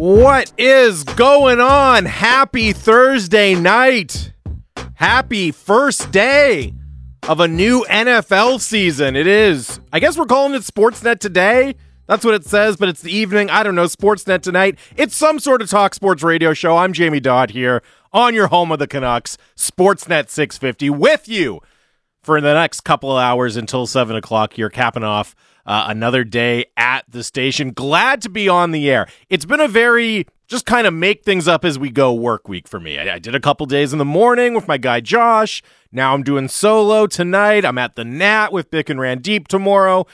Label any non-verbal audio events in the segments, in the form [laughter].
What is going on? Happy Thursday night. Happy first day of a new NFL season. It is. I guess we're calling it Sportsnet today. That's what it says, but it's the evening. I don't know. Sportsnet tonight. It's some sort of talk sports radio show. I'm Jamie Dodd here on your home of the Canucks, Sportsnet 650, with you for the next couple of hours until 7 o'clock here, capping off uh, another day at the station. Glad to be on the air. It's been a very just kind of make things up as we go work week for me. I, I did a couple days in the morning with my guy Josh. Now I'm doing solo tonight. I'm at the Nat with Bick and Randeep tomorrow.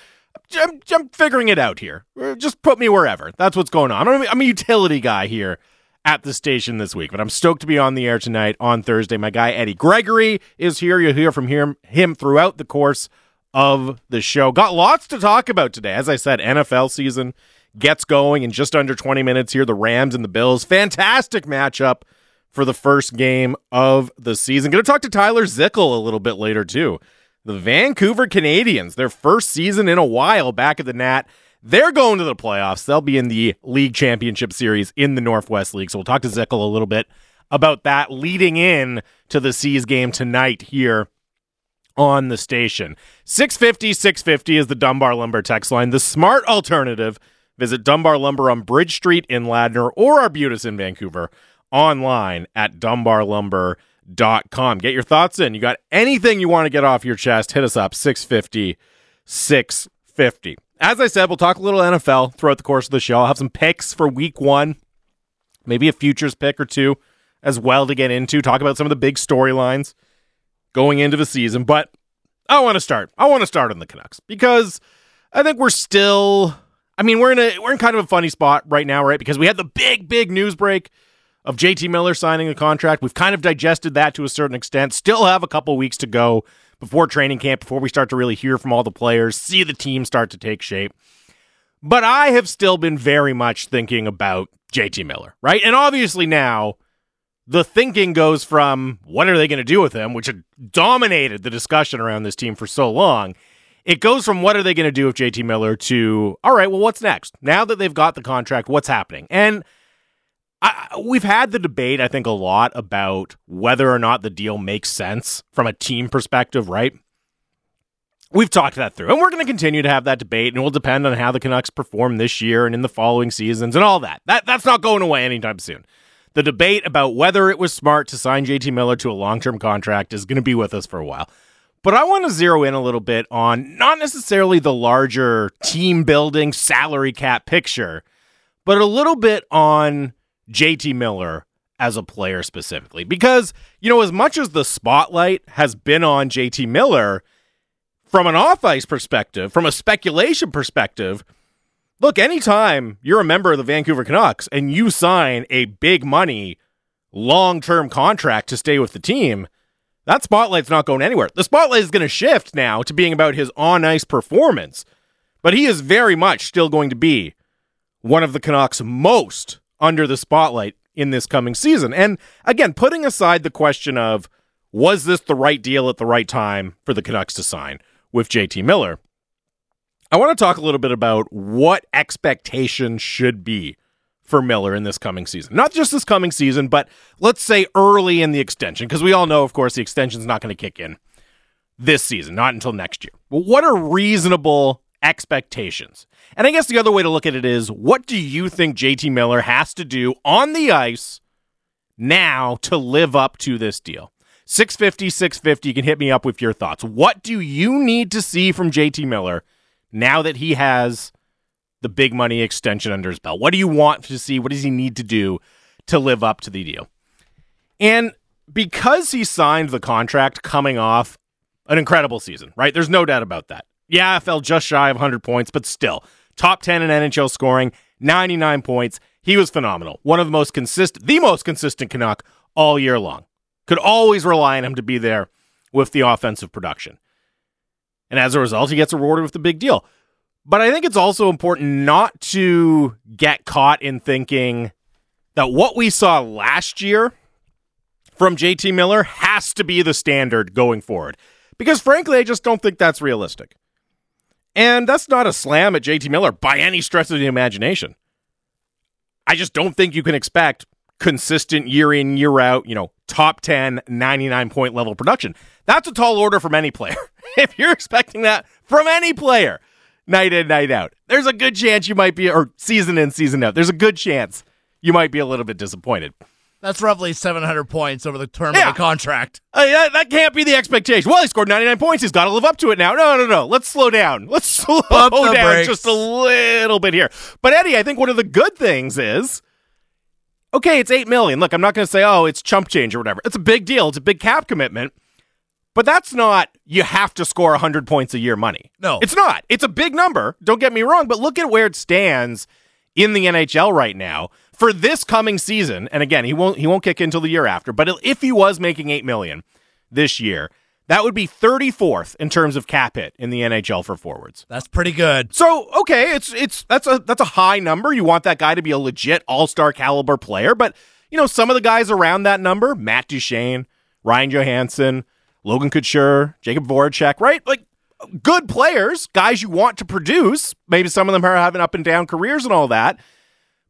I'm, I'm figuring it out here. Just put me wherever. That's what's going on. I'm a, I'm a utility guy here at the station this week, but I'm stoked to be on the air tonight on Thursday. My guy Eddie Gregory is here. You'll hear from him, him throughout the course of the show. Got lots to talk about today. As I said, NFL season gets going in just under 20 minutes here. The Rams and the Bills. Fantastic matchup for the first game of the season. Going to talk to Tyler Zickel a little bit later, too. The Vancouver Canadians, their first season in a while back at the Nat. They're going to the playoffs. They'll be in the league championship series in the Northwest League. So we'll talk to Zickel a little bit about that leading in to the Seas game tonight here on the station. 650 650 is the Dunbar Lumber text line. The smart alternative. Visit Dunbar Lumber on Bridge Street in Ladner or Arbutus in Vancouver online at dunbarlumber.com. Get your thoughts in. You got anything you want to get off your chest, hit us up 650 650. As I said, we'll talk a little NFL throughout the course of the show. I'll have some picks for week one, maybe a futures pick or two as well to get into, talk about some of the big storylines going into the season. But I want to start. I want to start on the Canucks because I think we're still. I mean, we're in a we're in kind of a funny spot right now, right? Because we had the big big news break of JT Miller signing a contract. We've kind of digested that to a certain extent. Still have a couple weeks to go before training camp, before we start to really hear from all the players, see the team start to take shape. But I have still been very much thinking about JT Miller, right? And obviously now the thinking goes from what are they going to do with him, which had dominated the discussion around this team for so long. It goes from what are they going to do with JT Miller to all right, well, what's next? Now that they've got the contract, what's happening? And I, we've had the debate, I think, a lot about whether or not the deal makes sense from a team perspective, right? We've talked that through, and we're going to continue to have that debate, and it will depend on how the Canucks perform this year and in the following seasons and all that. That that's not going away anytime soon the debate about whether it was smart to sign JT Miller to a long term contract is going to be with us for a while. But I want to zero in a little bit on not necessarily the larger team building salary cap picture, but a little bit on JT Miller as a player specifically. Because, you know, as much as the spotlight has been on JT Miller, from an off ice perspective, from a speculation perspective, look, anytime you're a member of the Vancouver Canucks and you sign a big money, long term contract to stay with the team, that spotlight's not going anywhere. The spotlight is going to shift now to being about his on ice performance, but he is very much still going to be one of the Canucks most under the spotlight in this coming season. And again, putting aside the question of was this the right deal at the right time for the Canucks to sign with JT Miller? I want to talk a little bit about what expectations should be for Miller in this coming season. Not just this coming season, but let's say early in the extension, because we all know, of course, the extension is not going to kick in this season, not until next year. But what are reasonable expectations? And I guess the other way to look at it is what do you think JT Miller has to do on the ice now to live up to this deal? 650, 650, you can hit me up with your thoughts. What do you need to see from JT Miller? Now that he has the big money extension under his belt? What do you want to see? What does he need to do to live up to the deal? And because he signed the contract coming off an incredible season, right? There's no doubt about that. Yeah, I fell just shy of 100 points, but still, top 10 in NHL scoring, 99 points. He was phenomenal. One of the most consistent, the most consistent Canuck all year long. Could always rely on him to be there with the offensive production. And as a result, he gets rewarded with the big deal. But I think it's also important not to get caught in thinking that what we saw last year from JT Miller has to be the standard going forward. Because frankly, I just don't think that's realistic. And that's not a slam at JT Miller by any stretch of the imagination. I just don't think you can expect consistent year in, year out, you know, top 10, 99 point level production. That's a tall order from any player. [laughs] if you're expecting that from any player, night in, night out, there's a good chance you might be, or season in, season out, there's a good chance you might be a little bit disappointed. That's roughly 700 points over the term yeah. of the contract. Uh, that, that, can't be the expectation. Well, he scored 99 points. He's got to live up to it now. No, no, no. Let's slow down. Let's [laughs] slow down brakes. just a little bit here. But Eddie, I think one of the good things is okay, it's 8 million. Look, I'm not going to say, oh, it's chump change or whatever. It's a big deal. It's a big cap commitment. But that's not you have to score 100 points a year money. No. It's not. It's a big number. Don't get me wrong, but look at where it stands in the NHL right now for this coming season. And again, he won't he won't kick until the year after, but if he was making 8 million this year, that would be 34th in terms of cap hit in the NHL for forwards. That's pretty good. So, okay, it's it's that's a that's a high number. You want that guy to be a legit all-star caliber player, but you know, some of the guys around that number, Matt Duchene, Ryan Johansen, Logan Couture, Jakub Voracek, right? Like good players, guys you want to produce. Maybe some of them are having up and down careers and all that,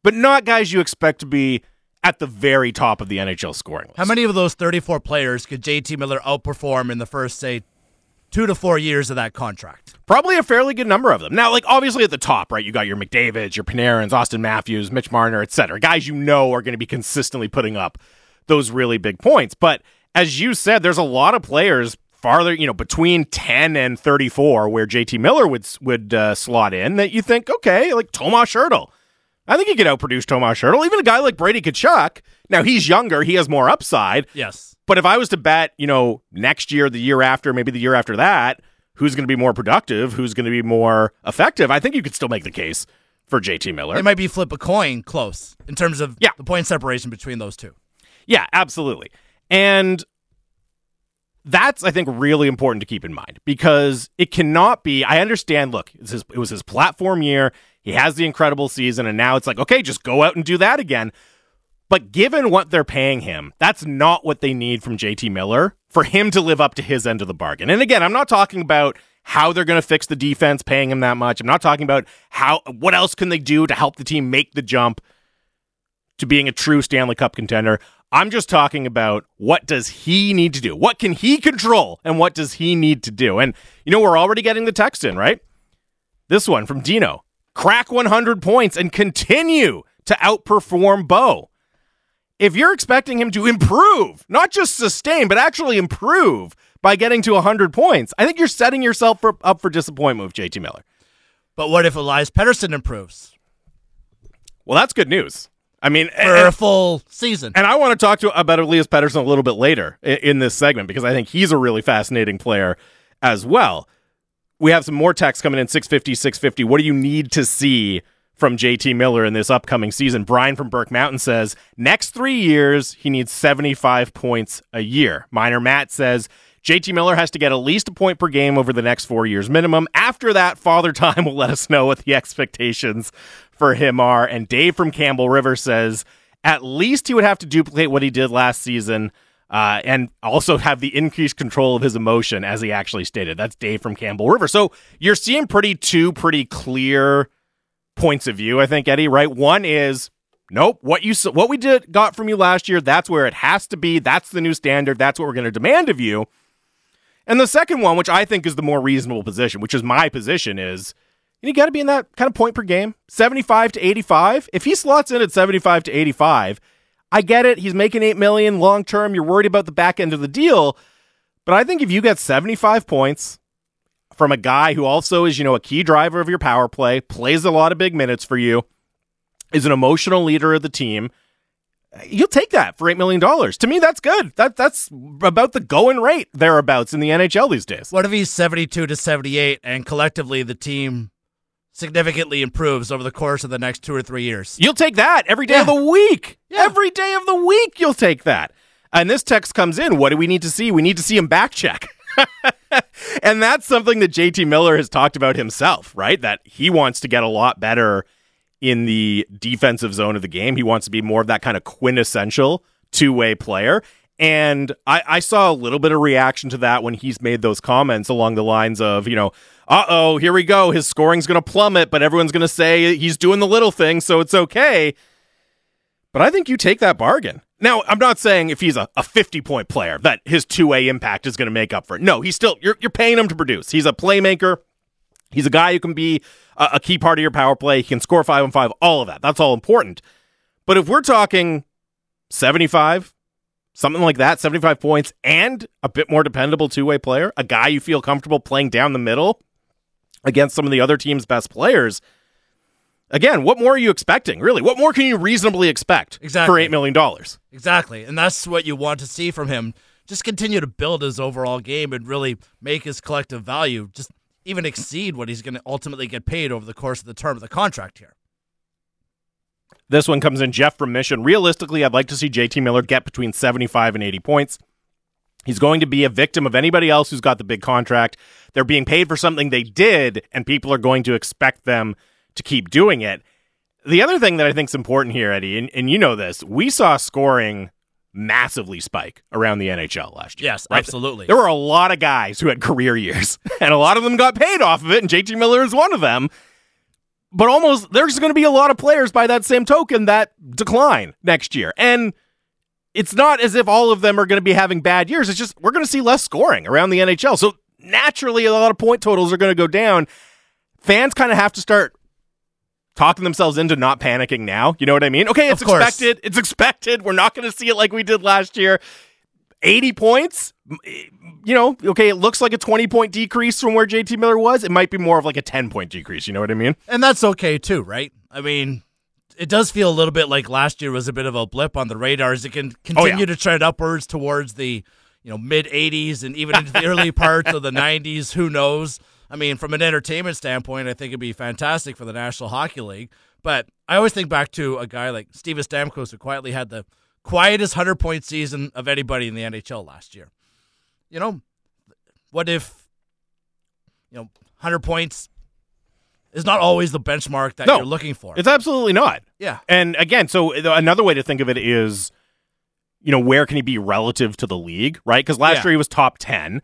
but not guys you expect to be at the very top of the NHL scoring list. How many of those 34 players could JT Miller outperform in the first, say, two to four years of that contract? Probably a fairly good number of them. Now, like obviously at the top, right? You got your McDavid's, your Panarins, Austin Matthews, Mitch Marner, etc. Guys you know are going to be consistently putting up those really big points. But as you said, there's a lot of players farther, you know, between 10 and 34 where JT Miller would would uh, slot in that you think, okay, like Tomas Hertl I think he could outproduce Tomas Hertl. Even a guy like Brady Tkachuk. Now he's younger, he has more upside. Yes. But if I was to bet, you know, next year, the year after, maybe the year after that, who's going to be more productive, who's going to be more effective, I think you could still make the case for JT Miller. It might be flip a coin close in terms of yeah. the point separation between those two. Yeah, absolutely. And that's I think really important to keep in mind because it cannot be. I understand. Look, his, it was his platform year. He has the incredible season, and now it's like, okay, just go out and do that again. But given what they're paying him, that's not what they need from JT Miller for him to live up to his end of the bargain. And again, I'm not talking about how they're going to fix the defense paying him that much. I'm not talking about how what else can they do to help the team make the jump to being a true Stanley Cup contender. I'm just talking about what does he need to do? What can he control and what does he need to do? And you know, we're already getting the text in, right? This one from Dino crack 100 points, and continue to outperform Bo. If you're expecting him to improve, not just sustain, but actually improve by getting to 100 points, I think you're setting yourself for, up for disappointment with JT Miller. But what if Elias Pettersson improves? Well, that's good news. I mean, for and, a full season. And I want to talk to uh, about Elias Pettersson a little bit later in, in this segment because I think he's a really fascinating player as well. We have some more text coming in 650 650 what do you need to see from JT Miller in this upcoming season? Brian from Burke Mountain says next 3 years he needs 75 points a year. Minor Matt says JT Miller has to get at least a point per game over the next 4 years minimum after that father time will let us know what the expectations for him are and Dave from Campbell River says at least he would have to duplicate what he did last season uh, and also have the increased control of his emotion, as he actually stated. That's Dave from Campbell River. So you're seeing pretty two pretty clear points of view, I think, Eddie. Right? One is nope. What you what we did got from you last year, that's where it has to be. That's the new standard. That's what we're going to demand of you. And the second one, which I think is the more reasonable position, which is my position, is you got to be in that kind of point per game, 75 to 85. If he slots in at 75 to 85, I get it. He's making 8 million long term. You're worried about the back end of the deal. But I think if you get 75 points from a guy who also is, you know, a key driver of your power play, plays a lot of big minutes for you, is an emotional leader of the team, you'll take that for $8 million. To me, that's good. That That's about the going rate thereabouts in the NHL these days. What if he's 72 to 78 and collectively the team significantly improves over the course of the next two or three years. You'll take that every day yeah. of the week. Yeah. Every day of the week, you'll take that. And this text comes in. What do we need to see? We need to see him back check. [laughs] and that's something that JT Miller has talked about himself, right? That he wants to get a lot better in the defensive zone of the game. He wants to be more of that kind of quintessential two way player. And I, I, saw a little bit of reaction to that when he's made those comments along the lines of, you know, uh oh, here we go. His scoring's going to plummet, but everyone's going to say he's doing the little thing, so it's okay. But I think you take that bargain. Now, I'm not saying if he's a, a 50 point player that his two way impact is going to make up for it. No, he's still, you're, you're paying him to produce. He's a playmaker. He's a guy who can be a, a key part of your power play. He can score five on five, all of that. That's all important. But if we're talking 75, something like that, 75 points, and a bit more dependable two way player, a guy you feel comfortable playing down the middle against some of the other team's best players. Again, what more are you expecting? Really, what more can you reasonably expect Exactly. for $8 million? Exactly. And that's what you want to see from him. Just continue to build his overall game and really make his collective value just even exceed what he's going to ultimately get paid over the course of the term of the contract here. This one comes in Jeff from Mission. Realistically, I'd like to see JT Miller get between 75 and 80 points. He's going to be a victim of anybody else who's got the big contract. They're being paid for something they did, and people are going to expect them to keep doing it. The other thing that I think is important here, Eddie, and, and you know this, we saw scoring massively spike around the NHL last year. Yes, absolutely. There were a lot of guys who had career years, [laughs] and a lot of them got paid off of it, and JT Miller is one of them. But almost there's going to be a lot of players by that same token that decline next year. And it's not as if all of them are going to be having bad years. It's just we're going to see less scoring around the NHL. So naturally, a lot of point totals are going to go down. Fans kind of have to start talking themselves into not panicking now. You know what I mean? Okay, it's expected. It's expected. We're not going to see it like we did last year. 80 points, eh, you know, okay, it looks like a 20 point decrease from where JT Miller was. It might be more of like a 10 point decrease. You know what I mean? And that's okay too, right? I mean, it does feel a little bit like last year was a bit of a blip on the radar as it can continue Oh, yeah. to trend upwards towards the you know mid 80s and even into the early parts of the 90s. Who knows? I mean, from an entertainment standpoint, I think it'd be fantastic for the National Hockey League. But I always think back to a guy like Steve Stamkos who quietly had the quietest 100 point season of anybody in the NHL last year. You know, what if you know 100 points is not always the benchmark that No. you're looking for. It's absolutely not. yeah. And again, so another way to think of it is, you know, where can he be relative to the league, right? Because last Yeah. year he was top 10.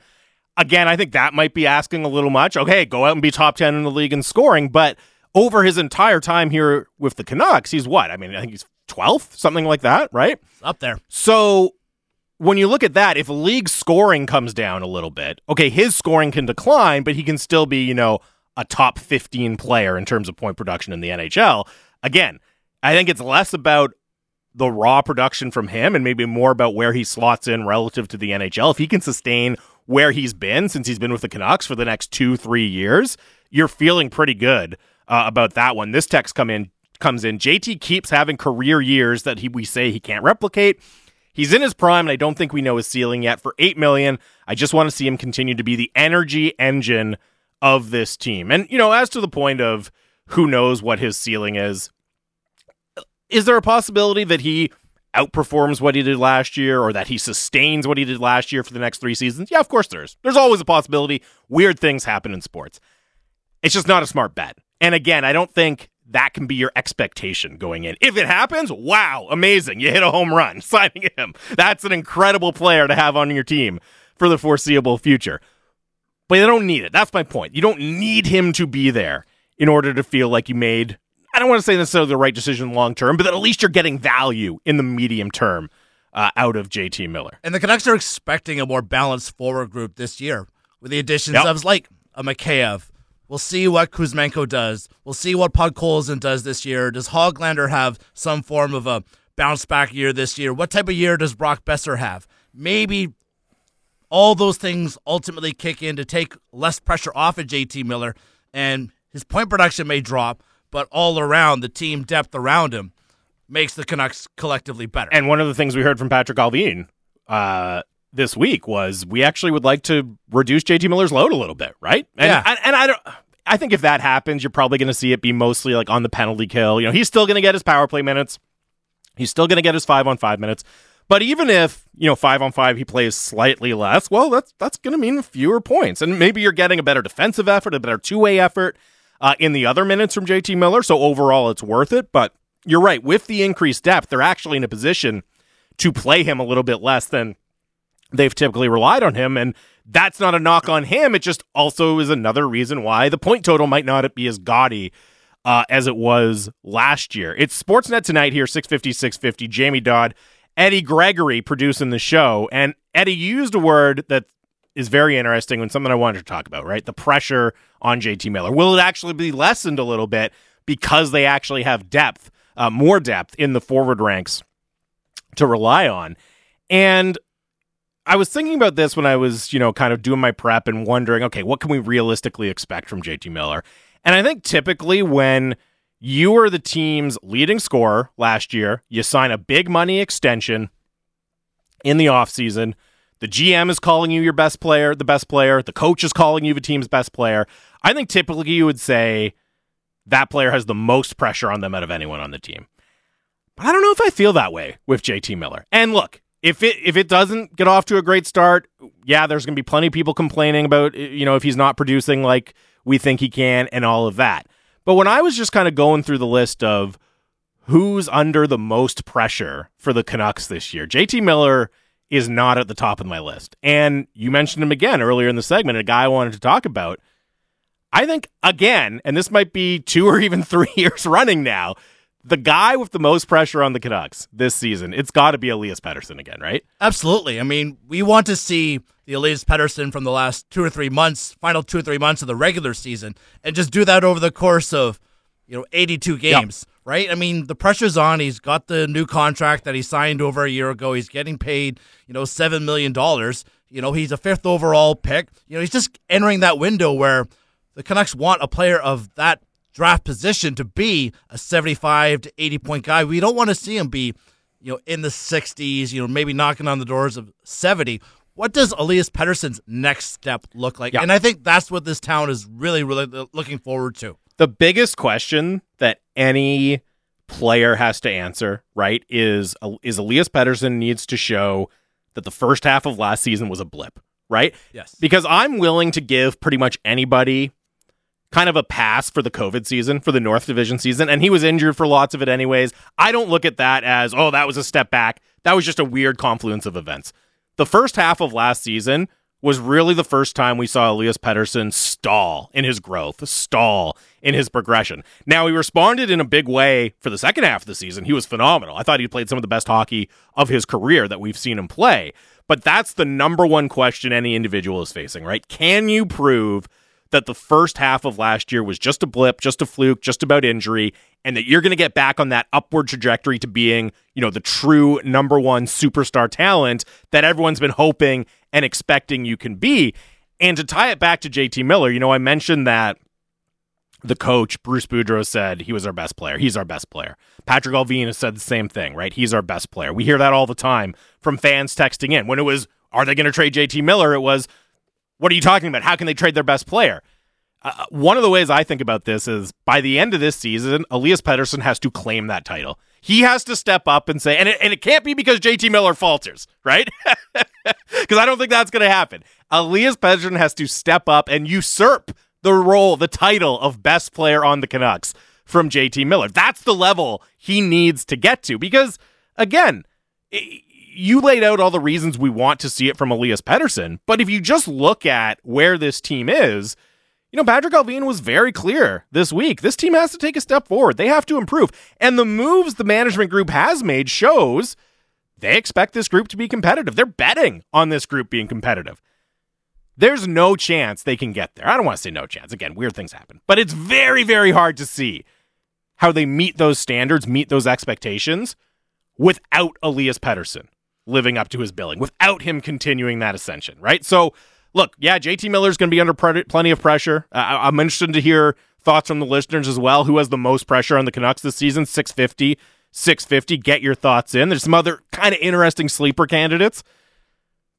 Again, I think that might be asking a little much. Okay, go out and be top 10 in the league in scoring. But over his entire time here with the Canucks, he's what? I mean, I think he's 12th, something like that, right? Up there. So when you look at that, if league scoring comes down a little bit, okay, his scoring can decline, but he can still be, you know, a top 15 player in terms of point production in the NHL. Again, I think it's less about the raw production from him and maybe more about where he slots in relative to the NHL. If he can sustain where he's been since he's been with the Canucks for the next two, three years, you're feeling pretty good uh, about that one. This text come in comes in. JT keeps having career years that he we say he can't replicate. He's in his prime, and I don't think we know his ceiling yet. For eight million, I just want to see him continue to be the energy engine of this team. And you know, as to the point of who knows what his ceiling is, is there a possibility that he outperforms what he did last year or that he sustains what he did last year for the next three seasons? Yeah, of course there is. There's always a possibility. Weird things happen in sports. It's just not a smart bet. And again, I don't think that can be your expectation going in. If it happens, wow, amazing. You hit a home run [laughs] signing him. That's an incredible player to have on your team for the foreseeable future. But you don't need it. That's my point. You don't need him to be there in order to feel like you made, I don't want to say necessarily the right decision long term, but that at least you're getting value in the medium term uh, out of JT Miller. And the Canucks are expecting a more balanced forward group this year with the additions Yep. of like a Mikheyev. We'll see what Kuzmenko does. We'll see what Podkolzin does this year. Does Hoglander have some form of a bounce back year this year? What type of year does Brock Boeser have? Maybe all those things ultimately kick in to take less pressure off of JT Miller, and his point production may drop, but all around the team depth around him makes the Canucks collectively better. And one of the things we heard from Patrik Allvin uh, this week was we actually would like to reduce JT Miller's load a little bit, right? And, Yeah. and, and I don't. I think if that happens, you're probably going to see it be mostly like on the penalty kill. You know, he's still going to get his power play minutes. He's still going to get his five on five minutes. But even if you know five on five he plays slightly less, well, that's that's going to mean fewer points, and maybe you're getting a better defensive effort, a better two way effort uh, in the other minutes from JT Miller. So overall, it's worth it. But you're right with the increased depth, they're actually in a position to play him a little bit less than they've typically relied on him, and that's not a knock on him. It just also is another reason why the point total might not be as gaudy uh, as it was last year. It's Sportsnet tonight here, 650, 650. Jamie Dodd, Eddie Gregory producing the show. And Eddie used a word that is very interesting and something I wanted to talk about, right? The pressure on JT Miller. Will it actually be lessened a little bit because they actually have depth, uh, more depth in the forward ranks to rely on? And I was thinking about this when I was, you know, kind of doing my prep and wondering, okay, what can we realistically expect from JT Miller? And I think typically when you are the team's leading scorer last year, you sign a big money extension in the offseason. The GM is calling you your best player, the best player. The coach is calling you the team's best player. I think typically you would say that player has the most pressure on them out of anyone on the team. But I don't know if I feel that way with JT Miller. And look, if it if it doesn't get off to a great start, yeah, there's going to be plenty of people complaining about you know if he's not producing like we think he can and all of that. But when I was just kind of going through the list of who's under the most pressure for the Canucks this year, JT Miller is not at the top of my list. And you mentioned him again earlier in the segment, a guy I wanted to talk about. I think again, and this might be two or even [laughs] three years running now, the guy with the most pressure on the Canucks this season, it's got to be Elias Pettersson again, right? Absolutely. I mean, we want to see the Elias Pettersson from the last two or three months, final two or three months of the regular season, and just do that over the course of you know 82 games, yep. Right? I mean, the pressure's on. He's got the new contract that he signed over a year ago. He's getting paid, you know, seven million dollars. You know, he's a fifth overall pick. You know, he's just entering that window where the Canucks want a player of that draft position to be a 75 to 80 point guy. We don't want to see him be, you know, in the 60s, you know, maybe knocking on the doors of 70. What does Elias Pettersson's next step look like? Yeah. And I think that's what this town is really, really looking forward to. The biggest question that any player has to answer, right, is is Elias Pettersson needs to show that the first half of last season was a blip, right? Yes. Because I'm willing to give pretty much anybody kind of a pass for the COVID season, for the North Division season, and he was injured for lots of it anyways. I don't look at that as, oh, that was a step back. That was just a weird confluence of events. The first half of last season was really the first time we saw Elias Pettersson stall in his growth, stall in his progression. Now, he responded in a big way for the second half of the season. He was phenomenal. I thought he played some of the best hockey of his career that we've seen him play. But that's the number one question any individual is facing, right? Can you prove that the first half of last year was just a blip, just a fluke, just about injury, and that you're going to get back on that upward trajectory to being, you know, the true number one superstar talent that everyone's been hoping and expecting you can be. And to tie it back to JT Miller, you know, I mentioned that the coach, Bruce Boudreau, said he was our best player. He's our best player. Patrik Allvin has said the same thing, right? He's our best player. We hear that all the time from fans texting in. When it was, are they going to trade JT Miller? It was, what are you talking about? How can they trade their best player? Uh, uh, one of the ways I think about this is by the end of this season, Elias Pettersson has to claim that title. He has to step up and say, and it, and it can't be because JT Miller falters, right? [laughs] Because I don't think that's going to happen. Elias Pettersson has to step up and usurp the role, the title of best player on the Canucks from JT Miller. That's the level he needs to get to because, again, you laid out all the reasons we want to see it from Elias Pettersson, but if you just look at where this team is, you know, Patrik Allvin was very clear this week. This team has to take a step forward. They have to improve. And the moves the management group has made shows they expect this group to be competitive. They're betting on this group being competitive. There's no chance they can get there. I don't want to say no chance. Again, weird things happen. But it's very, very hard to see how they meet those standards, meet those expectations without Elias Pettersson living up to his billing without him continuing that ascension, right? So, look, yeah, JT Miller's going to be under pre- plenty of pressure. Uh, I'm interested to hear thoughts from the listeners as well. Who has the most pressure on the Canucks this season? 650, 650. Get your thoughts in. There's some other kind of interesting sleeper candidates.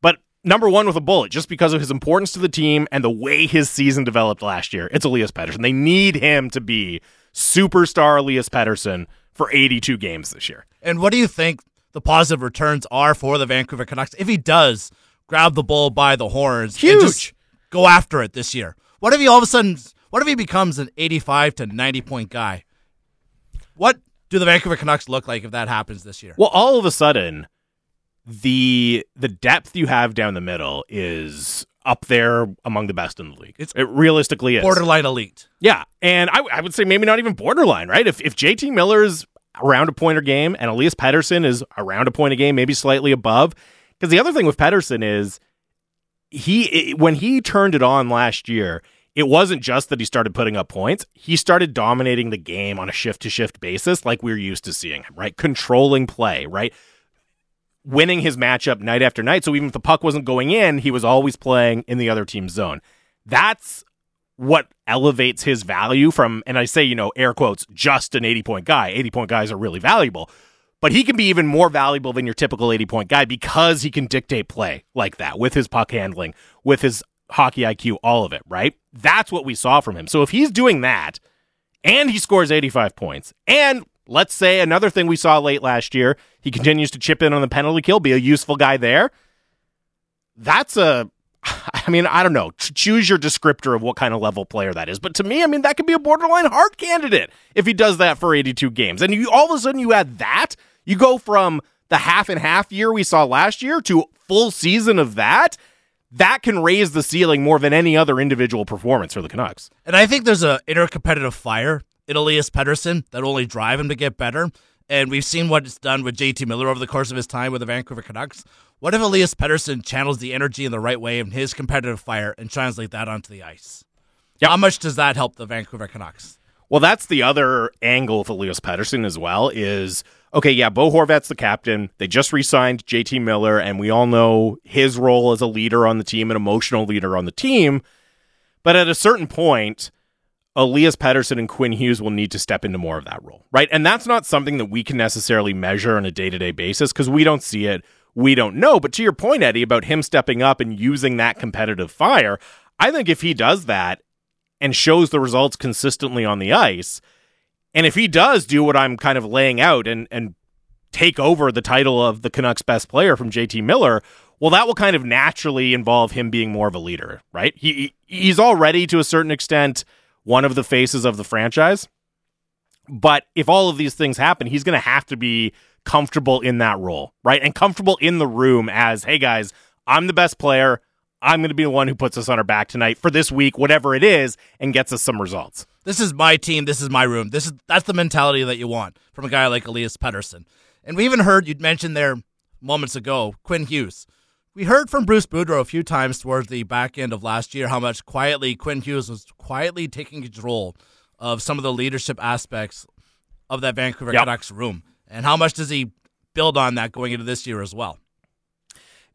But number one with a bullet, just because of his importance to the team and the way his season developed last year, it's Elias Pettersson. They need him to be superstar Elias Pettersson for 82 games this year. And what do you think the positive returns are for the Vancouver Canucks if he does grab the bull by the horns Huge. go after it this year. What if he all of a sudden what if he becomes an 85 to 90 point guy? What do the Vancouver Canucks look like if that happens this year? Well, all of a sudden the the depth you have down the middle is up there among the best in the league. It's, it realistically is borderline elite. Yeah, and I, I would say maybe not even borderline, right? If if JT Miller's around a point a game and Elias Pettersson is around a point a game, maybe slightly above. Because the other thing with Pettersson is he when he turned it on last year, it wasn't just that he started putting up points. He started dominating the game on a shift to shift basis, like we're used to seeing him, right? Controlling play, right? Winning his matchup night after night. So even if the puck wasn't going in, he was always playing in the other team's zone. That's what elevates his value from, and I say, you know, air quotes, just an 80 point guy. 80 point guys are really valuable but he can be even more valuable than your typical 80 point guy because he can dictate play like that with his puck handling, with his hockey IQ, all of it, right? That's what we saw from him. So if he's doing that and he scores 85 points, and let's say another thing we saw late last year, he continues to chip in on the penalty kill, be a useful guy there. That's a [laughs] I mean, I don't know. Choose your descriptor of what kind of level player that is. But to me, I mean, that could be a borderline Hart candidate if he does that for 82 games. And you all of a sudden you add that you go from the half and half year we saw last year to full season of that. That can raise the ceiling more than any other individual performance for the Canucks. And I think there's a inner competitive fire in Elias Pettersson that only drive him to get better. And we've seen what it's done with JT Miller over the course of his time with the Vancouver Canucks. What if Elias Pettersson channels the energy in the right way in his competitive fire and translate that onto the ice? Yep. How much does that help the Vancouver Canucks? Well, that's the other angle of Elias Pettersson as well is – okay, yeah, Bo Horvat's the captain. They just re signed JT Miller, and we all know his role as a leader on the team, an emotional leader on the team. But at a certain point, Elias Pettersson and Quinn Hughes will need to step into more of that role, right? And that's not something that we can necessarily measure on a day to day basis because we don't see it. We don't know. But to your point, Eddie, about him stepping up and using that competitive fire, I think if he does that and shows the results consistently on the ice, and if he does do what I'm kind of laying out and and take over the title of the Canucks best player from JT Miller, well that will kind of naturally involve him being more of a leader, right? He he's already to a certain extent one of the faces of the franchise. But if all of these things happen, he's going to have to be comfortable in that role, right? And comfortable in the room as, "Hey guys, I'm the best player. I'm going to be the one who puts us on our back tonight for this week, whatever it is, and gets us some results." This is my team. This is my room. This is that's the mentality that you want from a guy like Elias Pettersson. And we even heard you'd mentioned there moments ago Quinn Hughes. We heard from Bruce Boudreau a few times towards the back end of last year how much quietly Quinn Hughes was quietly taking control of some of the leadership aspects of that Vancouver yep. Canucks room. And how much does he build on that going into this year as well?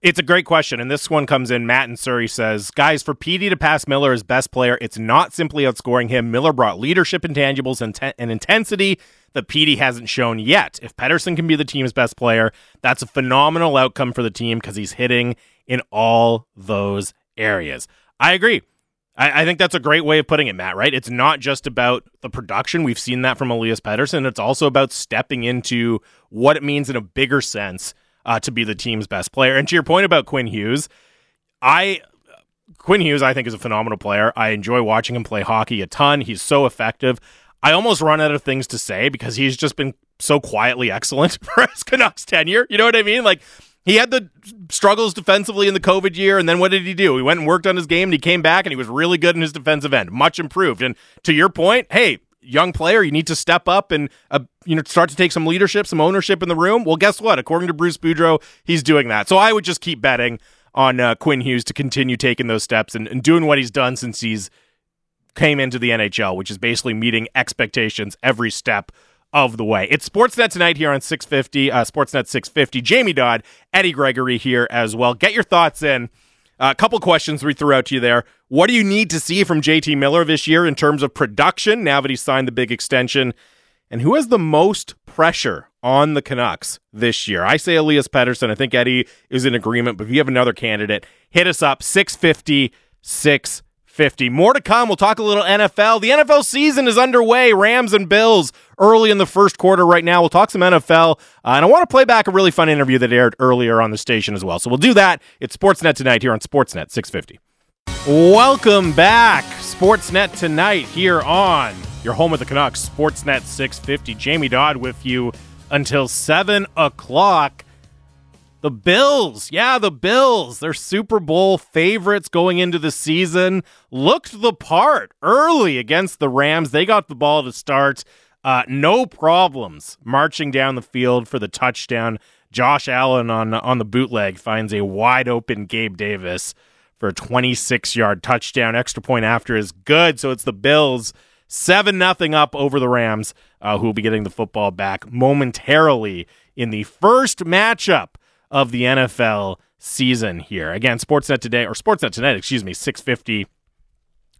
It's a great question. And this one comes in. Matt and Surrey says, Guys, for PD to pass Miller as best player, it's not simply outscoring him. Miller brought leadership intangibles and, te- and intensity that PD hasn't shown yet. If Pettersson can be the team's best player, that's a phenomenal outcome for the team because he's hitting in all those areas. I agree. I, I, think that's a great way of putting it, Matt, right? It's not just about the production. We've seen that from Elias Pettersson. It's also about stepping into what it means in a bigger sense uh, to be the team's best player. And to your point about Quinn Hughes, I Quinn Hughes I think is a phenomenal player. I enjoy watching him play hockey a ton. He's so effective. I almost run out of things to say because he's just been so quietly excellent [laughs] for his Canucks tenure. You know what I mean? Like he had the struggles defensively in the COVID year, and then what did he do? He went and worked on his game, and he came back, and he was really good in his defensive end, much improved. And to your point, hey, young player, you need to step up and uh, you know start to take some leadership, some ownership in the room. Well, guess what? According to Bruce Boudreau, he's doing that. So I would just keep betting on uh, Quinn Hughes to continue taking those steps and, and doing what he's done since he's came into the NHL, which is basically meeting expectations every step of the way. It's Sportsnet tonight here on 650, uh, Sportsnet 650. Jamie Dodd, Eddie Gregory here as well. Get your thoughts in. A couple questions we threw out to you there. What do you need to see from JT Miller this year in terms of production now that he signed the big extension? And who has the most pressure on the Canucks this year? I say Elias Pettersson. I think Eddie is in agreement, but if you have another candidate, hit us up 650 650. More to come. We'll talk a little NFL. The NFL season is underway. Rams and Bills early in the first quarter right now. We'll talk some NFL. Uh, and I want to play back a really fun interview that aired earlier on the station as well. So we'll do that. It's Sportsnet tonight here on Sportsnet 650. Welcome back. Sportsnet tonight here on your home of the Canucks, Sportsnet 650. Jamie Dodd with you until 7 o'clock. The Bills, yeah, the Bills. They're Super Bowl favorites going into the season. Looked the part early against the Rams. They got the ball to start. Uh, no problems marching down the field for the touchdown. Josh Allen on on the bootleg finds a wide open Gabe Davis for a 26 yard touchdown. Extra point after is good. So it's the Bills seven nothing up over the Rams, uh, who will be getting the football back momentarily in the first matchup of the NFL season here. Again, Sportsnet today or Sportsnet tonight, excuse me, 650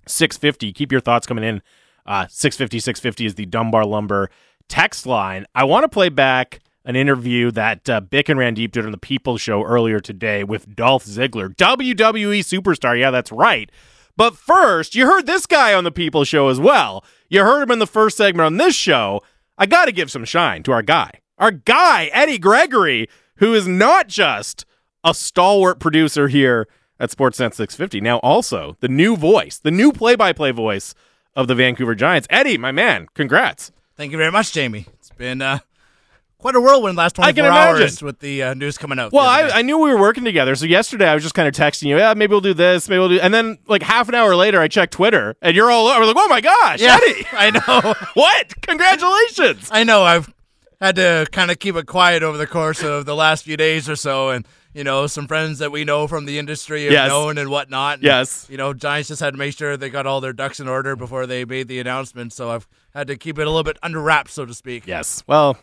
650. Keep your thoughts coming in. Uh 650 650 is the Dunbar Lumber text line. I want to play back an interview that uh, Bick and Randeep did on the People Show earlier today with Dolph Ziggler, WWE superstar. Yeah, that's right. But first, you heard this guy on the People Show as well. You heard him in the first segment on this show. I got to give some shine to our guy, our guy, Eddie Gregory, who is not just a stalwart producer here at Sportsnet 650, now also the new voice, the new play by play voice of the Vancouver Giants. Eddie, my man, congrats. Thank you very much, Jamie. It's been uh, quite a whirlwind last 24 hours with the uh, news coming out. Well, I, I, knew we were working together. So yesterday I was just kind of texting you, yeah, maybe we'll do this, maybe we'll do. And then like half an hour later, I checked Twitter and you're all over like, oh my gosh, yeah, Eddie. [laughs] I know. [laughs] what? Congratulations. I know. I've had to kind of keep it quiet over the course of the last few days or so. And, you know, some friends that we know from the industry have Yes. known and whatnot. And, Yes. You know, Giants just had to make sure they got all their ducks in order before they made the announcement. So I've had to keep it a little bit under wraps, so to speak. Yes. Well,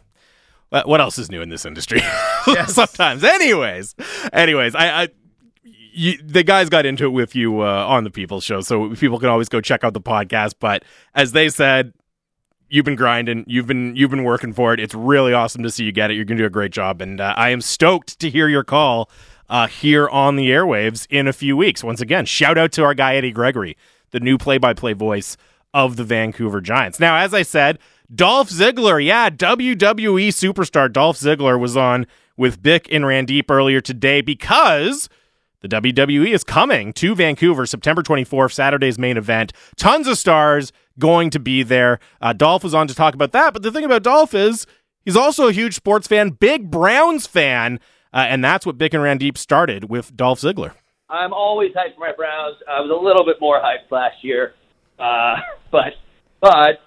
what else is new in this industry? [laughs] Sometimes. Anyways, anyways, I, I you, the guys got into it with you uh, on the People Show, so people can always go check out the podcast. But as they said, you've been grinding, you've been you've been working for it. It's really awesome to see you get it. You're gonna do a great job, and uh, I am stoked to hear your call uh, here on the airwaves in a few weeks. Once again, shout out to our guy Eddie Gregory, the new play-by-play voice of the Vancouver Giants. Now, as I said, Dolph Ziggler, yeah, WWE superstar Dolph Ziggler was on with Bick and Randeep earlier today because the WWE is coming to Vancouver September 24th, Saturday's main event. Tons of stars going to be there. Uh, Dolph was on to talk about that, but the thing about Dolph is he's also a huge sports fan, big Browns fan, uh, and that's what Bick and Randeep started with Dolph Ziggler. I'm always hyped for my Browns. I was a little bit more hyped last year, uh, [laughs] but but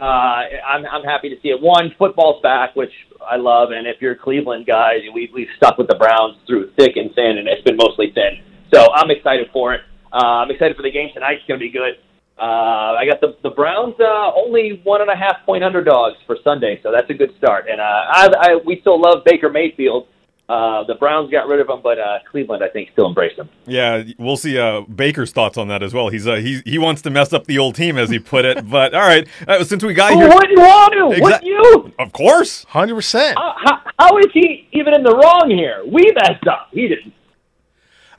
uh, I'm I'm happy to see it. One, football's back, which I love, and if you're a Cleveland guys, we we've stuck with the Browns through thick and thin, and it's been mostly thin. So I'm excited for it. Uh, I'm excited for the game tonight. It's going to be good. Uh, I got the the Browns uh, only one and a half point underdogs for Sunday, so that's a good start. And uh, I, I we still love Baker Mayfield. Uh, the Browns got rid of him, but uh, Cleveland, I think, still embraced him. Yeah, we'll see uh, Baker's thoughts on that as well. He's uh, he he wants to mess up the old team, as he put it. [laughs] But all right, uh, since we got Who here, wouldn't want to? Exa- Wouldn't you? of course. Hundred percent. How, how, how is he even in the wrong here? We messed up. He didn't.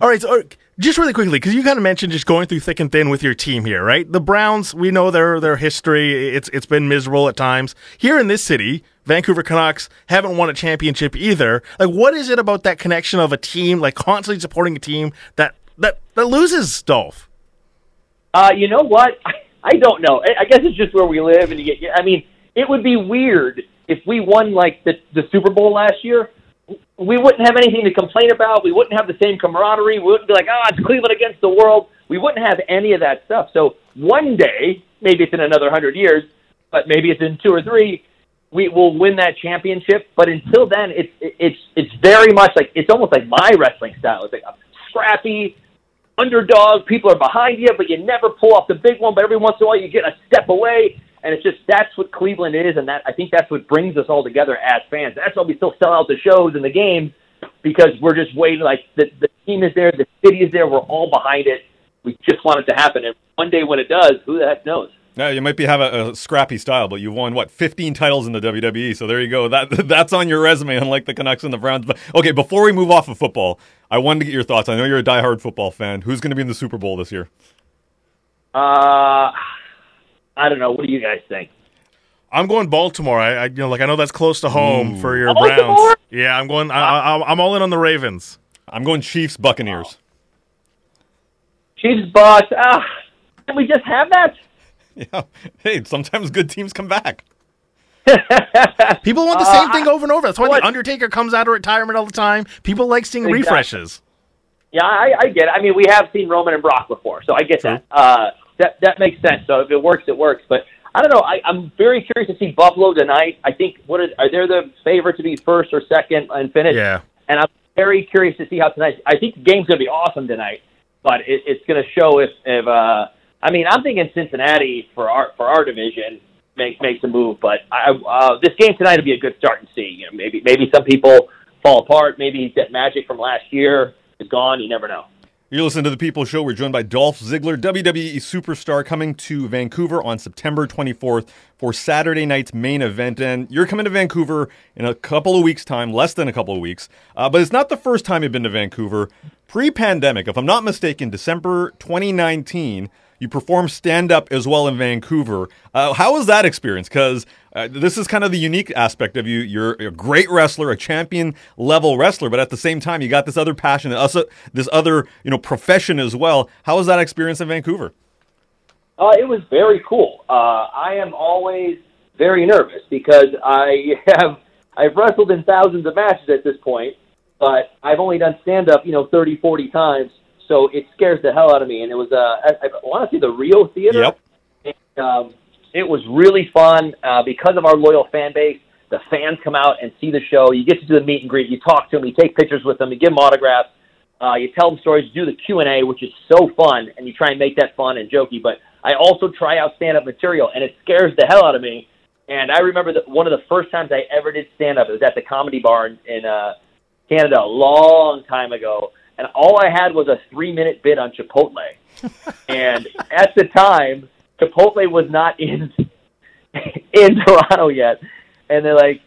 All right, so uh, just really quickly, because you kind of mentioned just going through thick and thin with your team here, right? The Browns, we know their their history. It's it's been miserable at times. Here in this city, Vancouver Canucks haven't won a championship either. Like, what is it about that connection of a team, like constantly supporting a team that that that loses, Dolph? Uh, you know what? [laughs] I, don't know. I, I guess it's just where we live, and you get. I mean, it would be weird if we won like the the Super Bowl last year. We wouldn't have anything to complain about. We wouldn't have the same camaraderie. We wouldn't be like, oh, it's Cleveland against the world. We wouldn't have any of that stuff. So one day, maybe it's in another hundred years, but maybe it's in two or three, we will win that championship. But until then, it's it's it's very much like it's almost like my wrestling style. It's like a scrappy underdog. People are behind you, but you never pull off the big one. But every once in a while, you get a step away, and it's just that's what Cleveland is, and that I think that's what brings us all together as fans. That's why we still sell out the shows and the games because we're just waiting. Like the the team is there, the city is there. We're all behind it. We just want it to happen, and one day when it does, who the heck knows? Yeah, you might be have a, a scrappy style, but you've won what 15 titles in the WWE. So there you go. That [laughs] that's on your resume, unlike the Canucks and the Browns. But okay, before we move off of football, I wanted to get your thoughts. I know you're a diehard football fan. Who's going to be in the Super Bowl this year? Uh, I don't know. What do you guys think? I'm going Baltimore. I, I you know like I know that's close to home for your Baltimore? Browns. Yeah, I'm going. I, I, I'm all in on the Ravens. I'm going Chiefs Buccaneers. Chiefs, Bucks. Ah, can we just have that? [laughs] Yeah. Hey, sometimes good teams come back. [laughs] People want the Uh, same thing over and over. That's why what- the Undertaker comes out of retirement all the time. People like seeing Exactly. refreshes. Yeah, I, I get it. I mean, we have seen Roman and Brock before, so I get that. Uh, that that makes sense. So if it works, it works. But I don't know. I, I'm very curious to see Buffalo tonight. I think what is, are they the favorite to be first or second and finish? Yeah. And I'm very curious to see how tonight. I think the game's going to be awesome tonight, but it, it's going to show if if. Uh, I mean, I'm thinking Cincinnati for our for our division make, makes a move, but I, uh, this game tonight will be a good start and see. You know, maybe maybe some people fall apart. Maybe that magic from last year is gone. You never know. You're listening to The People Show. We're joined by Dolph Ziggler, WWE superstar, coming to Vancouver on September 24th for Saturday night's main event. And you're coming to Vancouver in a couple of weeks' time, less than a couple of weeks. Uh, but it's not the first time you've been to Vancouver. Pre pandemic, if I'm not mistaken, December 2019, you perform stand up as well in Vancouver. Uh, how was that experience? Because uh, this is kind of the unique aspect of you. You're a great wrestler, a champion level wrestler, but at the same time, you got this other passion, this other you know profession as well. How was that experience in Vancouver? Uh, it was very cool. Uh, I am always very nervous because I [laughs] have I've wrestled in thousands of matches at this point, but I've only done stand up, you know, 30, 40 times. So it scares the hell out of me. And it was, uh, I, I want to say the Rio Theater. Yep. And, um, it was really fun uh, because of our loyal fan base. The fans come out and see the show. You get to do the meet and greet. You talk to them. You take pictures with them. You give them autographs. Uh, you tell them stories. You do the Q and A, which is so fun, and you try and make that fun and jokey. But I also try out stand up material, and it scares the hell out of me. And I remember that one of the first times I ever did stand up. It was at the Comedy Bar in, in uh, Canada a long time ago, and all I had was a three minute bit on Chipotle. [laughs] and at the time, Chipotle was not in [laughs] in Toronto yet, and they're like,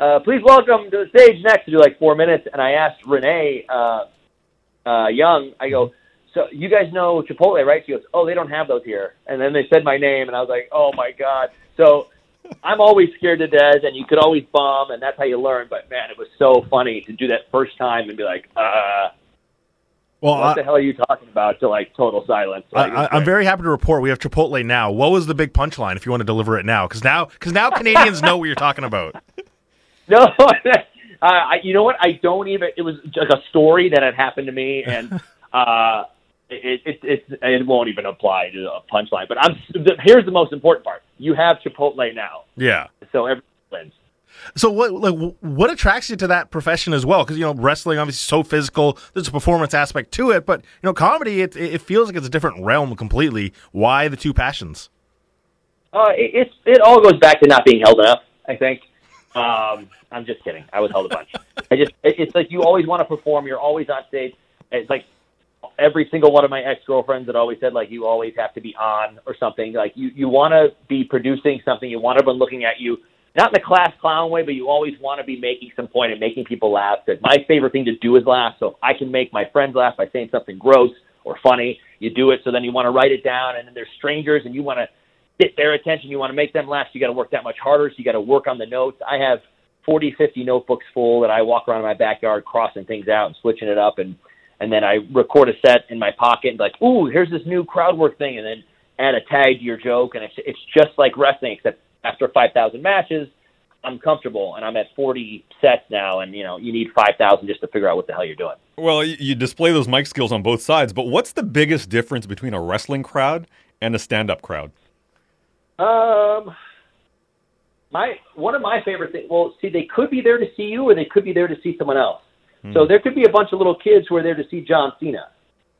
uh, "Please welcome to the stage next." To do like four minutes, and I asked Renee uh, uh, Young, I go, "So you guys know Chipotle, right?" She goes, "Oh, they don't have those here." And then they said my name, and I was like, "Oh my god!" So I'm always scared to death, and you could always bomb, and that's how you learn. But man, it was so funny to do that first time and be like, "Uh." Well, What the hell are you talking about? To like total silence. I, Like, I, I'm very happy to report we have Chipotle now. What was the big punchline if you want to deliver it now? Because now, because now Canadians know what you're talking about. [laughs] [laughs] No, [laughs] uh, I, you know what? I don't even. It was just a story that had happened to me, and uh, it, it it it won't even apply to a punchline. But I'm here's the most important part: you have Chipotle now, Yeah. so everyone wins. So what like what attracts you to that profession as well? Because you know wrestling obviously so physical. There's a performance aspect to it, but you know comedy it it feels like it's a different realm completely. Why the two passions? Uh, it, it's it all goes back to not being held enough. I think. Um, I'm just kidding. I was held a bunch. I just it, it's like you always want to perform. You're always on stage. It's like every single one of my ex girlfriends that always said like you always have to be on or something. Like you you want to be producing something. You want everyone looking at you. Not in a class clown way, but you always want to be making some point and making people laugh. Because my favorite thing to do is laugh. So if I can make my friends laugh by saying something gross or funny, you do it. So then you want to write it down, and then there's strangers, and you want to get their attention. You want to make them laugh. So you got to work that much harder. So you got to work on the notes. I have 40, 50 notebooks full that I walk around in my backyard crossing things out and switching it up. And, and then I record a set in my pocket and like, ooh, here's this new crowd work thing. And then add a tag to your joke. And it's, it's just like wrestling, except after 5,000 matches, I'm comfortable and I'm at 40 sets now. And, you know, you need 5,000 just to figure out what the hell you're doing. Well, you, you display those mic skills on both sides, but what's the biggest difference between a wrestling crowd and a stand-up crowd? Um, my one of my favorite things. Well, see, they could be there to see you, or they could be there to see someone else. So there could be a bunch of little kids who are there to see John Cena,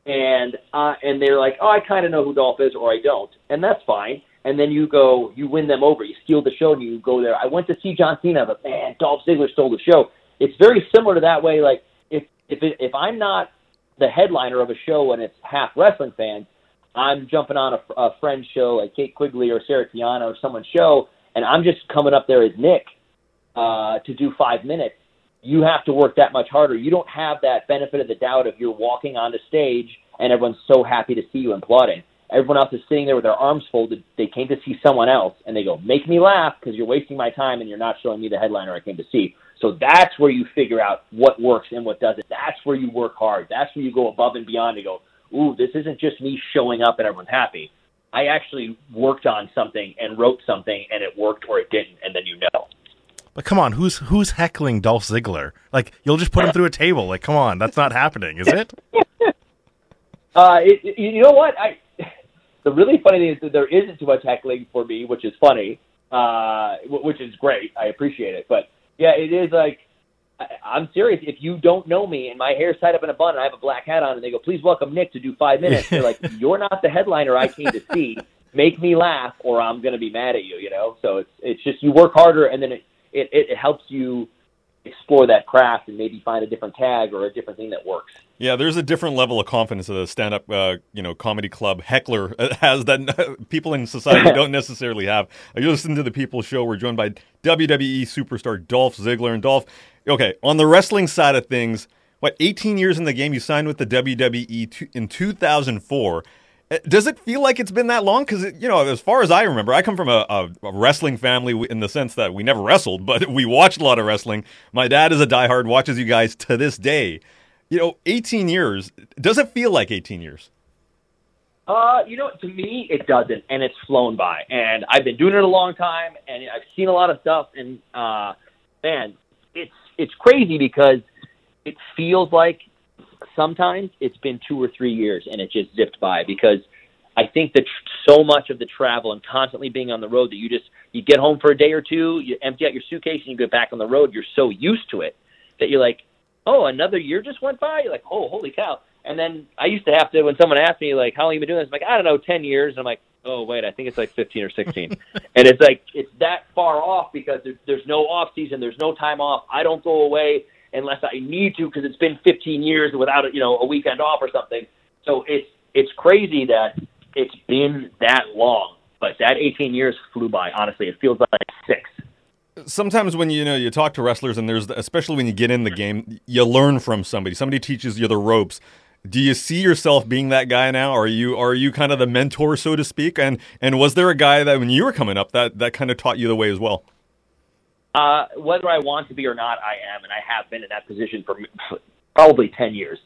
and uh, and they're like, oh, I kind of know who Dolph is, or I don't, and that's fine. And then you go, you win them over, you steal the show, and you go there. I went to see John Cena, but man, Dolph Ziggler stole the show. It's very similar to that way. Like if if it, if I'm not the headliner of a show and it's half wrestling fans, I'm jumping on a, a friend's show like Kate Quigley or Sarah Tiana or someone's show, and I'm just coming up there as Nick uh, to do five minutes. You have to work that much harder. You don't have that benefit of the doubt of you're walking onto stage and everyone's so happy to see you and applauding. Everyone else is sitting there with their arms folded. They came to see someone else, and they go, "Make me laugh because you're wasting my time and you're not showing me the headliner I came to see." So that's where you figure out what works and what doesn't. That's where you work hard. That's where you go above and beyond to go, ooh, this isn't just me showing up and everyone's happy. I actually worked on something and wrote something and it worked or it didn't, and then you know. But come on, who's who's heckling Dolph Ziggler? Like you'll just put him through a table. Like come on, that's not happening, is it? [laughs] Uh, it, it- you know what? I the really funny thing is that there isn't too much heckling for me, which is funny, uh, which is great. I appreciate it, but yeah, it is like I, I'm serious. If you don't know me and my hair's tied up in a bun and I have a black hat on, and they go, "Please welcome Nick to do five minutes," they're like, [laughs] "You're not the headliner I came to see. Make me laugh, or I'm going to be mad at you." You know, so it's it's just you work harder, and then it it, it helps you explore that craft and maybe find a different tag or a different thing that works. Yeah, there's a different level of confidence that a stand-up, uh, you know, comedy club heckler [laughs] has that [laughs] people in society [laughs] don't necessarily have. You listen to the People Show. We're joined by WWE superstar Dolph Ziggler and Dolph. Okay, on the wrestling side of things, what 18 years in the game? You signed with the WWE t- in 2004. Does it feel like it's been that long? Because you know, as far as I remember, I come from a, a, a wrestling family in the sense that we never wrestled, but [laughs] we watched a lot of wrestling. My dad is a diehard, watches you guys to this day. You know, 18 years. Does it feel like 18 years? Uh, you know, to me, it doesn't, and it's flown by. And I've been doing it a long time, and I've seen a lot of stuff. And uh, man, it's it's crazy because it feels like sometimes it's been two or three years, and it just zipped by. Because I think that so much of the travel and constantly being on the road that you just you get home for a day or two, you empty out your suitcase, and you get back on the road. You're so used to it that you're like, oh, another year just went by. You're like, oh, holy cow. And then I used to have to, when someone asked me, like, how long you been doing this? I'm like, I don't know, 10 years. And I'm like, oh, wait, I think it's like 15 or 16. [laughs] and it's like, it's that far off because there's, there's no off season. There's no time off. I don't go away unless I need to because it's been 15 years without, you know, a weekend off or something. So it's, it's crazy that it's been that long. But that 18 years flew by, honestly. It feels like six. Sometimes when you know you talk to wrestlers, and there's especially when you get in the game, you learn from somebody. Somebody teaches you the ropes. Do you see yourself being that guy now? Are you are you kind of the mentor, so to speak? And and was there a guy that when you were coming up that that kind of taught you the way as well? Uh, whether I want to be or not, I am, and I have been in that position for probably ten years.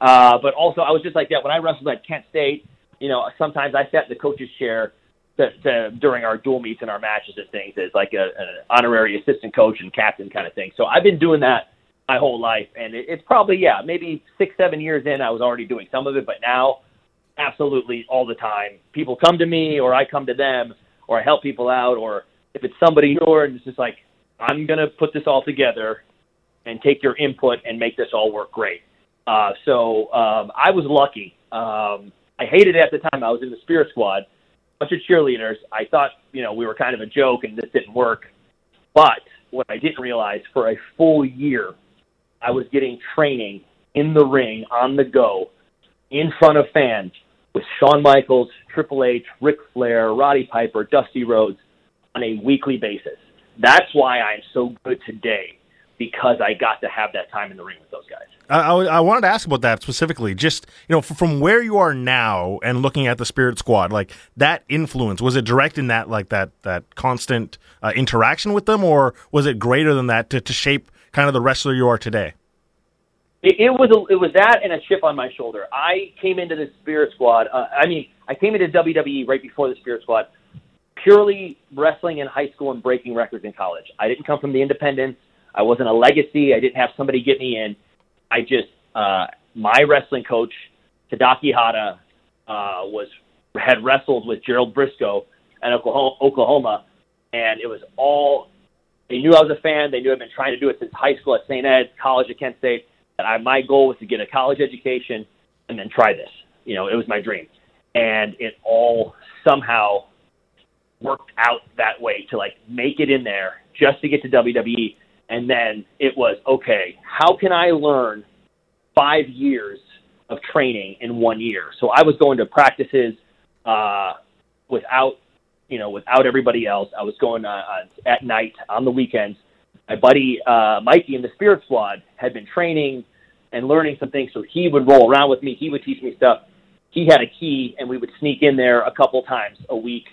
Uh, but also, I was just like that when I wrestled at Kent State. You know, sometimes I sat in the coach's chair to, to, during our dual meets and our matches and things as like a, an honorary assistant coach and captain kind of thing. So I've been doing that my whole life, and it, it's probably yeah, maybe six, seven years in, I was already doing some of it, but now, absolutely all the time, people come to me, or I come to them, or I help people out, or if it's somebody new, and it's just like I'm gonna put this all together and take your input and make this all work great. Uh, so um, I was lucky. Um, I hated it at the time. I was in the Spirit Squad, bunch of cheerleaders. I thought you know we were kind of a joke and this didn't work. But what I didn't realize for a full year, I was getting training in the ring on the go, in front of fans with Shawn Michaels, Triple H, Ric Flair, Roddy Piper, Dusty Rhodes on a weekly basis. That's why I'm so good today because I got to have that time in the ring with those guys. I, I, I wanted to ask about that specifically. Just you know, f- from where you are now and looking at the Spirit Squad, like that influence was it direct in that like that that constant uh, interaction with them, or was it greater than that to, to shape kind of the wrestler you are today? It, it was a, it was that and a chip on my shoulder. I came into the Spirit Squad. Uh, I mean, I came into WWE right before the Spirit Squad, purely wrestling in high school and breaking records in college. I didn't come from the independents. I wasn't a legacy. I didn't have somebody get me in. I just uh, my wrestling coach Tadaki Hata uh, was had wrestled with Gerald Brisco at Oklahoma, Oklahoma, and it was all. They knew I was a fan. They knew I'd been trying to do it since high school at St. Ed's, college at Kent State. That I, my goal was to get a college education and then try this. You know, it was my dream, and it all somehow worked out that way to like make it in there just to get to WWE. And then it was okay. How can I learn five years of training in one year? So I was going to practices uh, without, you know, without everybody else. I was going uh, uh, at night on the weekends. My buddy uh, Mikey in the Spirit Squad had been training and learning some things, so he would roll around with me. He would teach me stuff. He had a key, and we would sneak in there a couple times a week.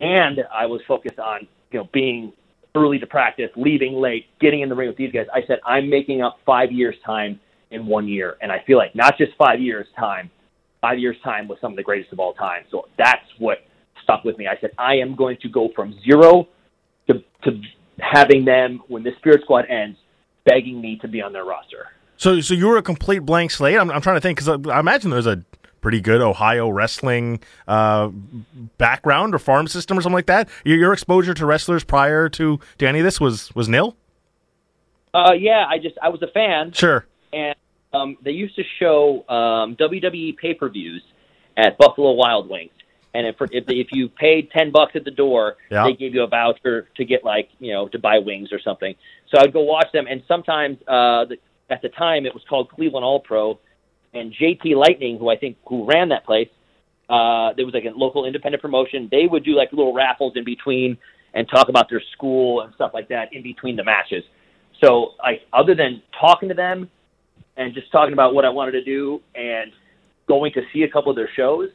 And I was focused on, you know, being early to practice, leaving late, getting in the ring with these guys. I said, I'm making up five years' time in one year. And I feel like not just five years' time, five years' time with some of the greatest of all time. So that's what stuck with me. I said, I am going to go from zero to, to having them, when the Spirit Squad ends, begging me to be on their roster. So, so you were a complete blank slate. I'm, I'm trying to think because I, I imagine there's a pretty good Ohio wrestling uh, background or farm system or something like that. Your, your exposure to wrestlers prior to, to any of this was was nil. Uh, yeah, I just I was a fan, Sure. and um, they used to show um, WWE pay per views at Buffalo Wild Wings. And if if, if you paid ten bucks at the door, Yeah. they gave you a voucher to get like you know to buy wings or something. So I'd go watch them, and sometimes uh, the, at the time it was called Cleveland All Pro, and JT Lightning, who I think who ran that place, uh, there was like a local independent promotion. They would do like little raffles in between and talk about their school and stuff like that in between the matches. So like other than talking to them and just talking about what I wanted to do and going to see a couple of their shows,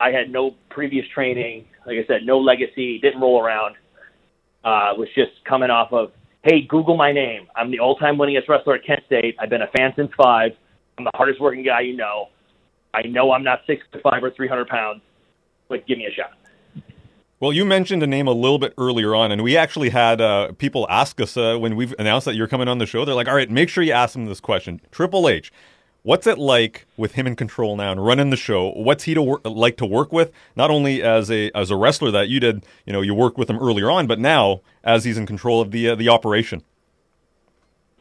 I had no previous training. Like I said, no legacy, didn't roll around. Uh, was just coming off of, hey, Google my name. I'm the all-time winningest wrestler at Kent State. I've been a fan since five. I'm the hardest working guy you know. I know I'm not six five or 300 pounds, but give me a shot. Well, you mentioned a name a little bit earlier on, and we actually had uh, people ask us uh, when we've announced that you're coming on the show. They're like, "All right, make sure you ask him this question." Triple H, what's it like with him in control now and running the show? What's he to wor- like to work with? Not only as a as a wrestler that you did, you know, you worked with him earlier on, but now as he's in control of the uh, the operation.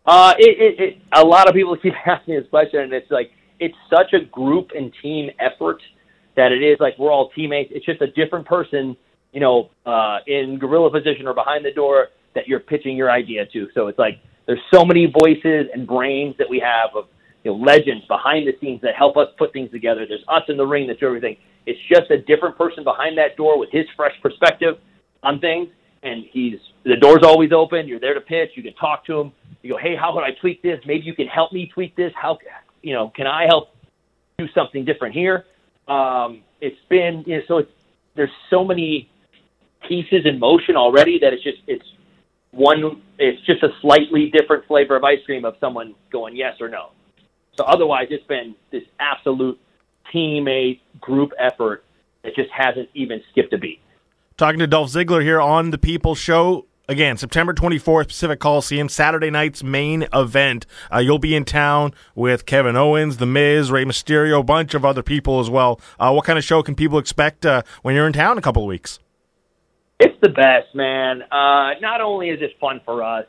Uh, it, it, it, a lot of people keep [laughs] asking this question, and it's like it's such a group and team effort that it is like we're all teammates. It's just a different person, you know, uh, in gorilla position or behind the door that you're pitching your idea to. So it's like there's so many voices and brains that we have of you know legends behind the scenes that help us put things together. There's us in the ring that do everything. It's just a different person behind that door with his fresh perspective on things, and he's the door's always open. You're there to pitch. You can talk to him. You go, hey, how can I tweak this? Maybe you can help me tweak this. How, you know, can I help do something different here? Um, it's been you know, so it's there's so many pieces in motion already that it's just it's one it's just a slightly different flavor of ice cream of someone going yes or no. So otherwise, it's been this absolute teammate group effort that just hasn't even skipped a beat. Talking to Dolph Ziggler here on the People Show. Again, September 24th, Pacific Coliseum, Saturday night's main event. Uh, you'll be in town with Kevin Owens, The Miz, Rey Mysterio, a bunch of other people as well. Uh, what kind of show can people expect uh, when you're in town in a couple of weeks? It's the best, man. Uh, not only is it fun for us,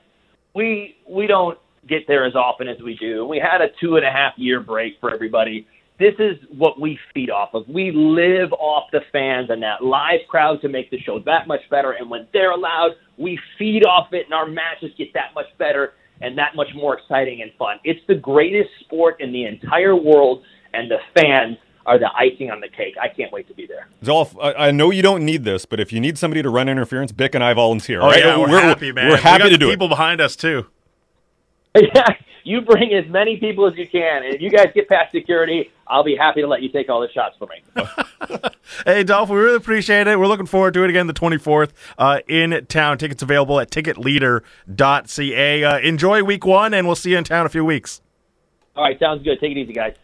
we we don't get there as often as we do. We had a two and a half year break for everybody. This is what we feed off of. We live off the fans and that live crowd to make the show that much better. And when they're allowed, we feed off it, and our matches get that much better and that much more exciting and fun. It's the greatest sport in the entire world, and the fans are the icing on the cake. I can't wait to be there. Dolph, I, I know you don't need this, but if you need somebody to run interference, Bik and I volunteer. Oh, all right? yeah, we're, happy, man. We're happy we got to the do people it. behind us, too. Yeah, [laughs] [laughs] you bring as many people as you can, and if you guys get past security, I'll be happy to let you take all the shots for me. [laughs] Hey, Dolph, we really appreciate it. We're looking forward to it again the 24th uh, in town. Tickets available at ticketleader.ca. Uh, enjoy week one, and we'll see you in town in a few weeks. all right, sounds good. Take it easy, guys.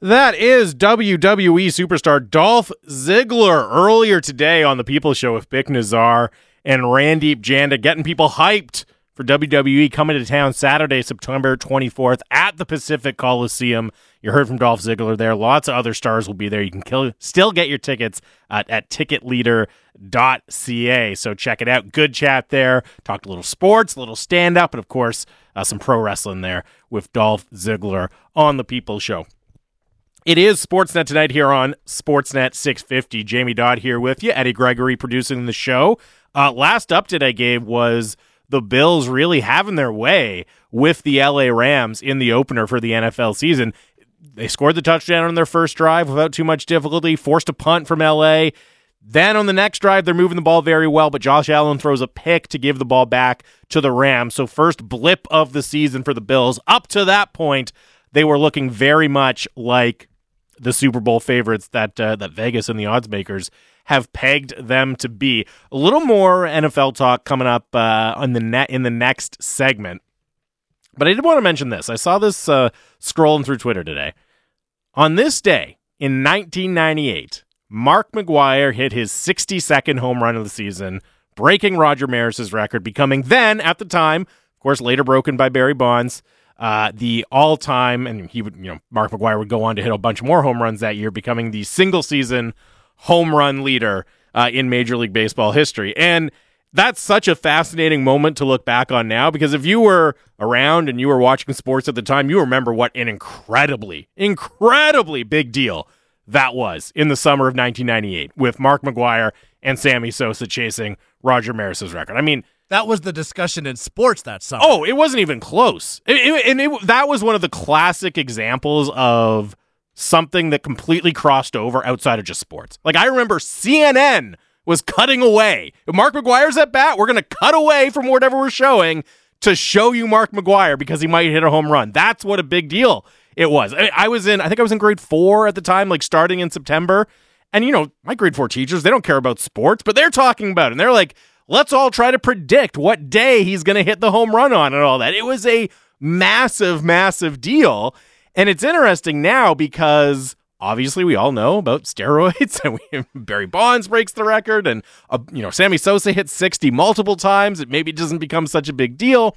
That is WWE superstar Dolph Ziggler earlier today on the People Show with Bik Nizzar and Randip Janda, getting people hyped for WWE coming to town Saturday, September 24th at the Pacific Coliseum. You heard from Dolph Ziggler there. Lots of other stars will be there. You can kill, still get your tickets at, at ticketleader.ca. So check it out. Good chat there. Talked a little sports, a little stand up, and of course, uh, some pro wrestling there with Dolph Ziggler on the People Show. It is Sportsnet tonight here on Sportsnet 650. Jamie Dodd here with you. Eddie Gregory producing the show. Uh, last update I gave was the Bills really having their way with the LA Rams in the opener for the NFL season. They scored the touchdown on their first drive without too much difficulty, forced a punt from LA. Then on the next drive, they're moving the ball very well, but Josh Allen throws a pick to give the ball back to the Rams. So, first blip of the season for the Bills. Up to that point, they were looking very much like the Super Bowl favorites that uh, that Vegas and the odds makers have pegged them to be. A little more NFL talk coming up uh, on the net in the next segment. But I did want to mention this. I saw this uh, scrolling through Twitter today. On this day in 1998, Mark McGwire hit his 62nd home run of the season, breaking Roger Maris's record, becoming then, at the time, of course, later broken by Barry Bonds, uh, the all-time, and he would, you know, Mark McGwire would go on to hit a bunch more home runs that year, becoming the single-season home run leader uh, in Major League Baseball history. And that's such a fascinating moment to look back on now because if you were around and you were watching sports at the time, you remember what an incredibly, incredibly big deal that was in the summer of 1998 with Mark McGwire and Sammy Sosa chasing Roger Maris's record. I mean, that was the discussion in sports that summer. Oh, it wasn't even close. It, it, and it, that was one of the classic examples of something that completely crossed over outside of just sports. Like I remember CNN was cutting away. If Mark McGwire's at bat, we're going to cut away from whatever we're showing to show you Mark McGwire because he might hit a home run. That's what a big deal it was. I, I was in, I think I was in grade four at the time, like starting in September. And, you know, my grade four teachers, they don't care about sports, but they're talking about it. And they're like, let's all try to predict what day he's going to hit the home run on and all that. It was a massive, massive deal. And it's interesting now because obviously we all know about steroids [laughs] and we, Barry Bonds breaks the record and uh, you know Sammy Sosa hits 60 multiple times. It maybe doesn't become such a big deal.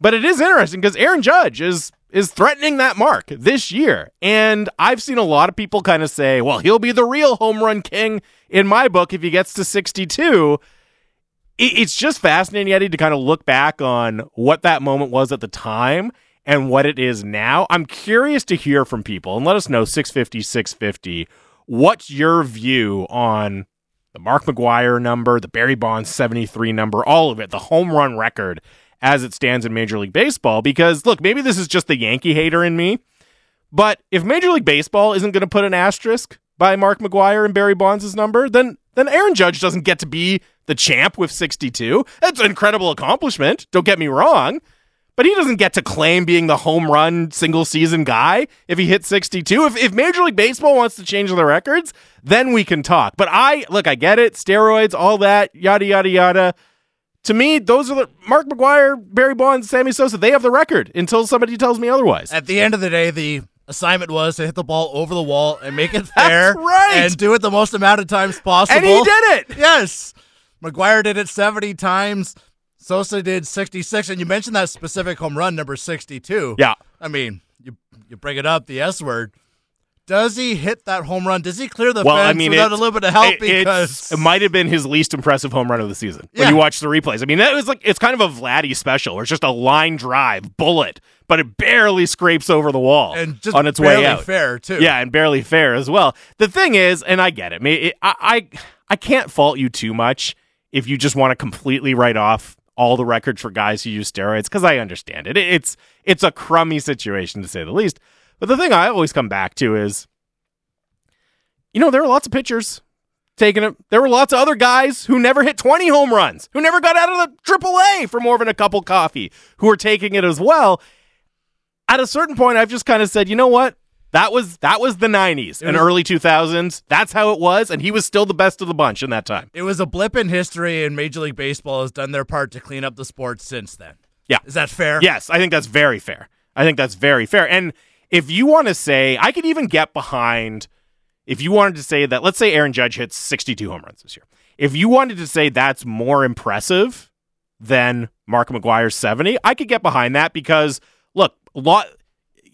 But it is interesting because Aaron Judge is is threatening that mark this year. And I've seen a lot of people kind of say well he'll be the real home run king in my book if he gets to 62 it's just fascinating Eddie to kind of look back on what that moment was at the time and what it is now. I'm curious to hear from people and let us know 650 650 what's your view on the Mark McGwire number, the Barry Bonds 73 number, all of it, the home run record as it stands in Major League Baseball because look, maybe this is just the Yankee hater in me, but if Major League Baseball isn't going to put an asterisk by Mark McGwire and Barry Bonds' number, then then Aaron Judge doesn't get to be the champ with 62. That's an incredible accomplishment. Don't get me wrong but he doesn't get to claim being the home run single season guy if he hits 62. If, if Major League Baseball wants to change the records, then we can talk. But I, look, I get it. Steroids, all that, yada, yada, yada. To me, those are the Mark McGwire, Barry Bonds, Sammy Sosa. They have the record until somebody tells me otherwise. At the end of the day, the assignment was to hit the ball over the wall and make it [laughs] fair. right. And do it the most amount of times possible. And he did it. Yes. McGwire did it 70 times. Sosa did 66, and you mentioned that specific home run, number 62. Yeah. I mean, you you bring it up, the S word. Does he hit that home run? Does he clear the well, fence I mean, without a little bit of help? It, because it might have been his least impressive home run of the season when you watch the replays. I mean, that was like it's kind of a Vladdy special, where it's just a line drive bullet, but it barely scrapes over the wall and just on its way out. fair too. Yeah, and barely fair as well. The thing is, and I get it. It, I, I I can't fault you too much if you just want to completely write off all the records for guys who use steroids because I understand it. It's it's a crummy situation to say the least. But the thing I always come back to is, you know, there are lots of pitchers taking it. There were lots of other guys who never hit 20 home runs, who never got out of the AAA for more than a couple coffee, who are taking it as well. At a certain point, I've just kind of said, you know what? That was that was the 90s and was- early 2000s. That's how it was, and he was still the best of the bunch in that time. It was a blip in history, and Major League Baseball has done their part to clean up the sport since then. Yeah. Is that fair? Yes, I think that's very fair. I think that's very fair. And if you want to say, I could even get behind if you wanted to say that, let's say Aaron Judge hits 62 home runs this year. If you wanted to say that's more impressive than Mark McGwire's 70, I could get behind that because look, a lot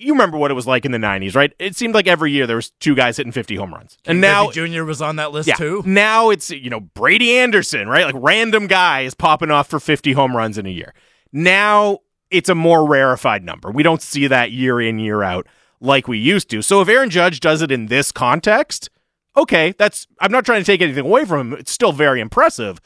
you remember what it was like in the 90s, right? It seemed like every year there was two guys hitting 50 home runs. And now Griffey Jr. was on that list yeah. too. Now it's, you know, Brady Anderson, right? Like random guy is popping off for 50 home runs in a year. Now it's a more rarefied number. We don't see that year in, year out like we used to. So if Aaron Judge does it in this context, okay, that's, I'm not trying to take anything away from him. It's still very impressive.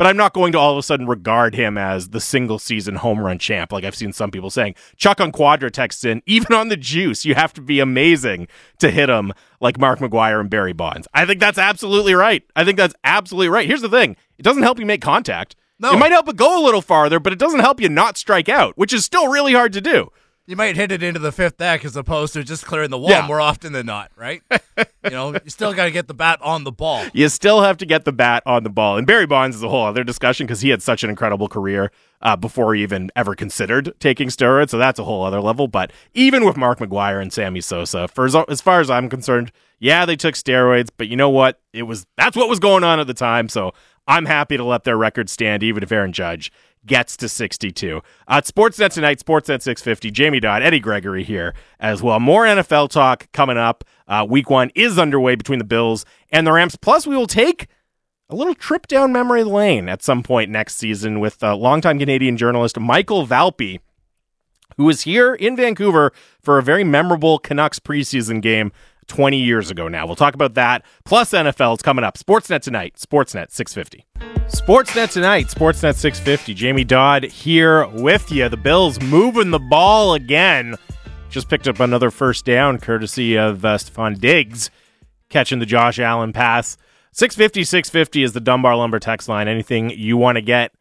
But I'm not going to all of a sudden regard him as the single season home run champ, like I've seen some people saying. Chuck on Quadra texts in, even on the juice, you have to be amazing to hit him like Mark McGwire and Barry Bonds. I think that's absolutely right. I think that's absolutely right. Here's the thing it doesn't help you make contact. No. It might help it go a little farther, but it doesn't help you not strike out, which is still really hard to do. You might hit it into the fifth deck as opposed to just clearing the wall Yeah. more often than not, right? [laughs] you know, you still got to get the bat on the ball. You still have to get the bat on the ball. And Barry Bonds is a whole other discussion because he had such an incredible career uh, before he even ever considered taking steroids. So that's a whole other level. But even with Mark McGwire and Sammy Sosa, for as, as far as I'm concerned, Yeah, they took steroids, but you know what? It was that's what was going on at the time. So I'm happy to let their record stand, even if Aaron Judge gets to 62. Uh, Sportsnet tonight, Sportsnet 650. Jamie Dodd, Eddie Gregory here as well. More NFL talk coming up. Uh, week one is underway between the Bills and the Rams. Plus, we will take a little trip down memory lane at some point next season with uh, longtime Canadian journalist Michael Valpy, who was here in Vancouver for a very memorable Canucks preseason game 20 years ago now. We'll talk about that. Plus NFL is coming up. Sportsnet tonight, Sportsnet 650. Sportsnet tonight, Sportsnet 650. Jamie Dodd here with you. The Bills moving the ball again. Just picked up another first down courtesy of uh, Diggs catching the Josh Allen pass. 650 650 is the Dunbar Lumber text line. Anything you want to get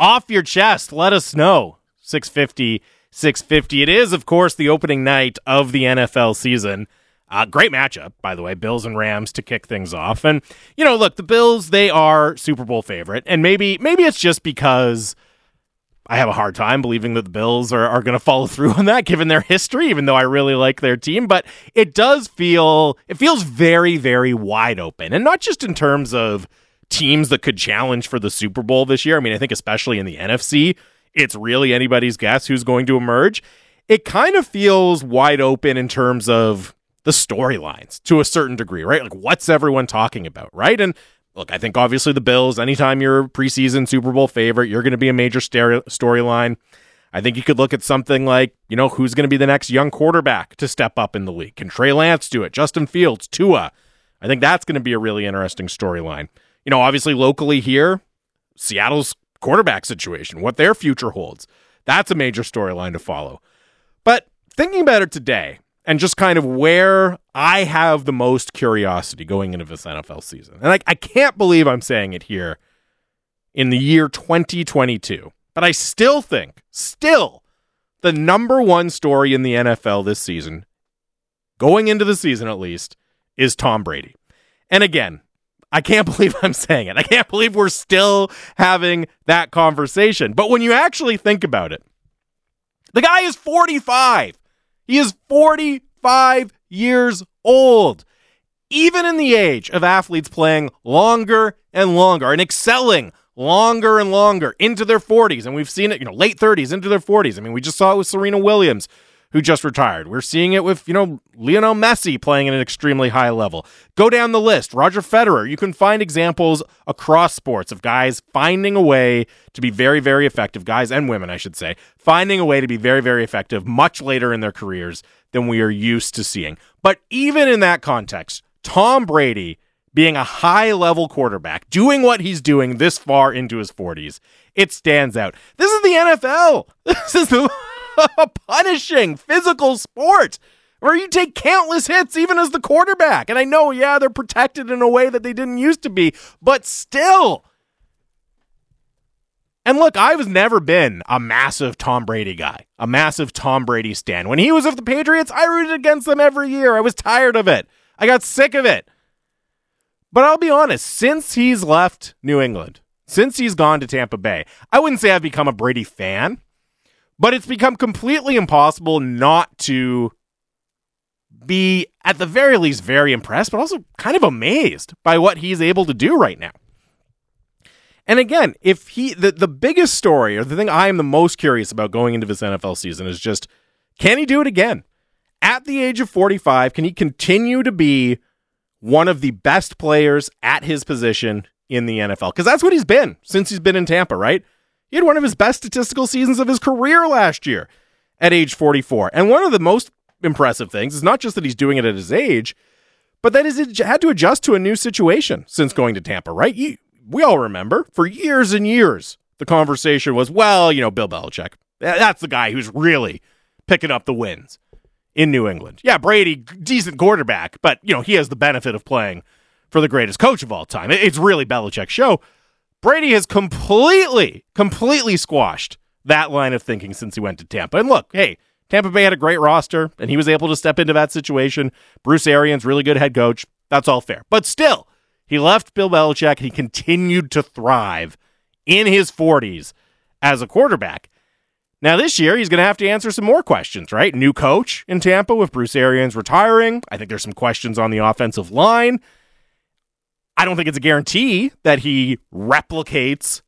off your chest, let us know. 650 650. It is, of course, the opening night of the NFL season. Uh, great matchup, by the way, Bills and Rams to kick things off. And you know, look, the Bills they are Super Bowl favorite, and maybe maybe it's just because I have a hard time believing that the Bills are, are going to follow through on that, given their history. Even though I really like their team, but it does feel it feels very very wide open, and not just in terms of teams that could challenge for the Super Bowl this year. I mean, I think especially in the NFC, it's really anybody's guess who's going to emerge. It kind of feels wide open in terms of the storylines to a certain degree, right? Like, what's everyone talking about, right? And look, I think obviously the Bills, anytime you're a preseason Super Bowl favorite, you're going to be a major storyline. I think you could look at something like, you know, who's going to be the next young quarterback to step up in the league? Can Trey Lance do it? Justin Fields, Tua. I think that's going to be a really interesting storyline. You know, obviously locally here, Seattle's quarterback situation, what their future holds. That's a major storyline to follow. But thinking about it today, and just kind of where I have the most curiosity going into this NFL season. And I, I can't believe I'm saying it here in the year 2022, but I still think, still, the number one story in the NFL this season, going into the season at least, is Tom Brady. And again, I can't [laughs] believe I'm saying it. I can't believe we're still having that conversation. But when you actually think about it, the guy is 45. He is 45 years old. Even in the age of athletes playing longer and longer and excelling longer and longer into their 40s, and we've seen it, you know, late 30s into their 40s. I mean, we just saw it with Serena Williams, who just retired. We're seeing it with, you know, Lionel Messi playing at an extremely high level. Go down the list. Roger Federer. You can find examples across sports of guys finding a way to be very, very effective, guys and women, I should say, finding a way to be very, very effective much later in their careers than we are used to seeing. But even in that context, Tom Brady being a high level quarterback, doing what he's doing this far into his 40s, it stands out. This is the NFL. [laughs] This is the [laughs] punishing physical sport where you take countless hits even as the quarterback. And I know, yeah, they're protected in a way that they didn't used to be, but still. And look, I've never been a massive Tom Brady guy, a massive Tom Brady stan. When he was with the Patriots, I rooted against them every year. I was tired of it. I got sick of it. But I'll be honest, since he's left New England, since he's gone to Tampa Bay, I wouldn't say I've become a Brady fan. But it's become completely impossible not to be, at the very least, very impressed, but also kind of amazed by what he's able to do right now. And again, if he, the, the biggest story or the thing I am the most curious about going into this NFL season is just can he do it again? At the age of 45, can he continue to be one of the best players at his position in the NFL? Because that's what he's been since he's been in Tampa, right? He had one of his best statistical seasons of his career last year at age 44. And one of the most impressive things is not just that he's doing it at his age, but that he's had to adjust to a new situation since going to Tampa, right? we all remember for years and years, the conversation was, well, you know, Bill Belichick. That's the guy who's really picking up the wins in New England. Yeah, Brady, decent quarterback, but, you know, he has the benefit of playing for the greatest coach of all time. It's really Belichick's show. Brady has completely, completely squashed that line of thinking since he went to Tampa. And look, hey, Tampa Bay had a great roster, and he was able to step into that situation. Bruce Arians, really good head coach. That's all fair. But still, he left Bill Belichick and he continued to thrive in his 40s as a quarterback. Now, this year, he's going to have to answer some more questions, right? New coach in Tampa with Bruce Arians retiring. I think there's some questions on the offensive line. I don't think it's a guarantee that he replicates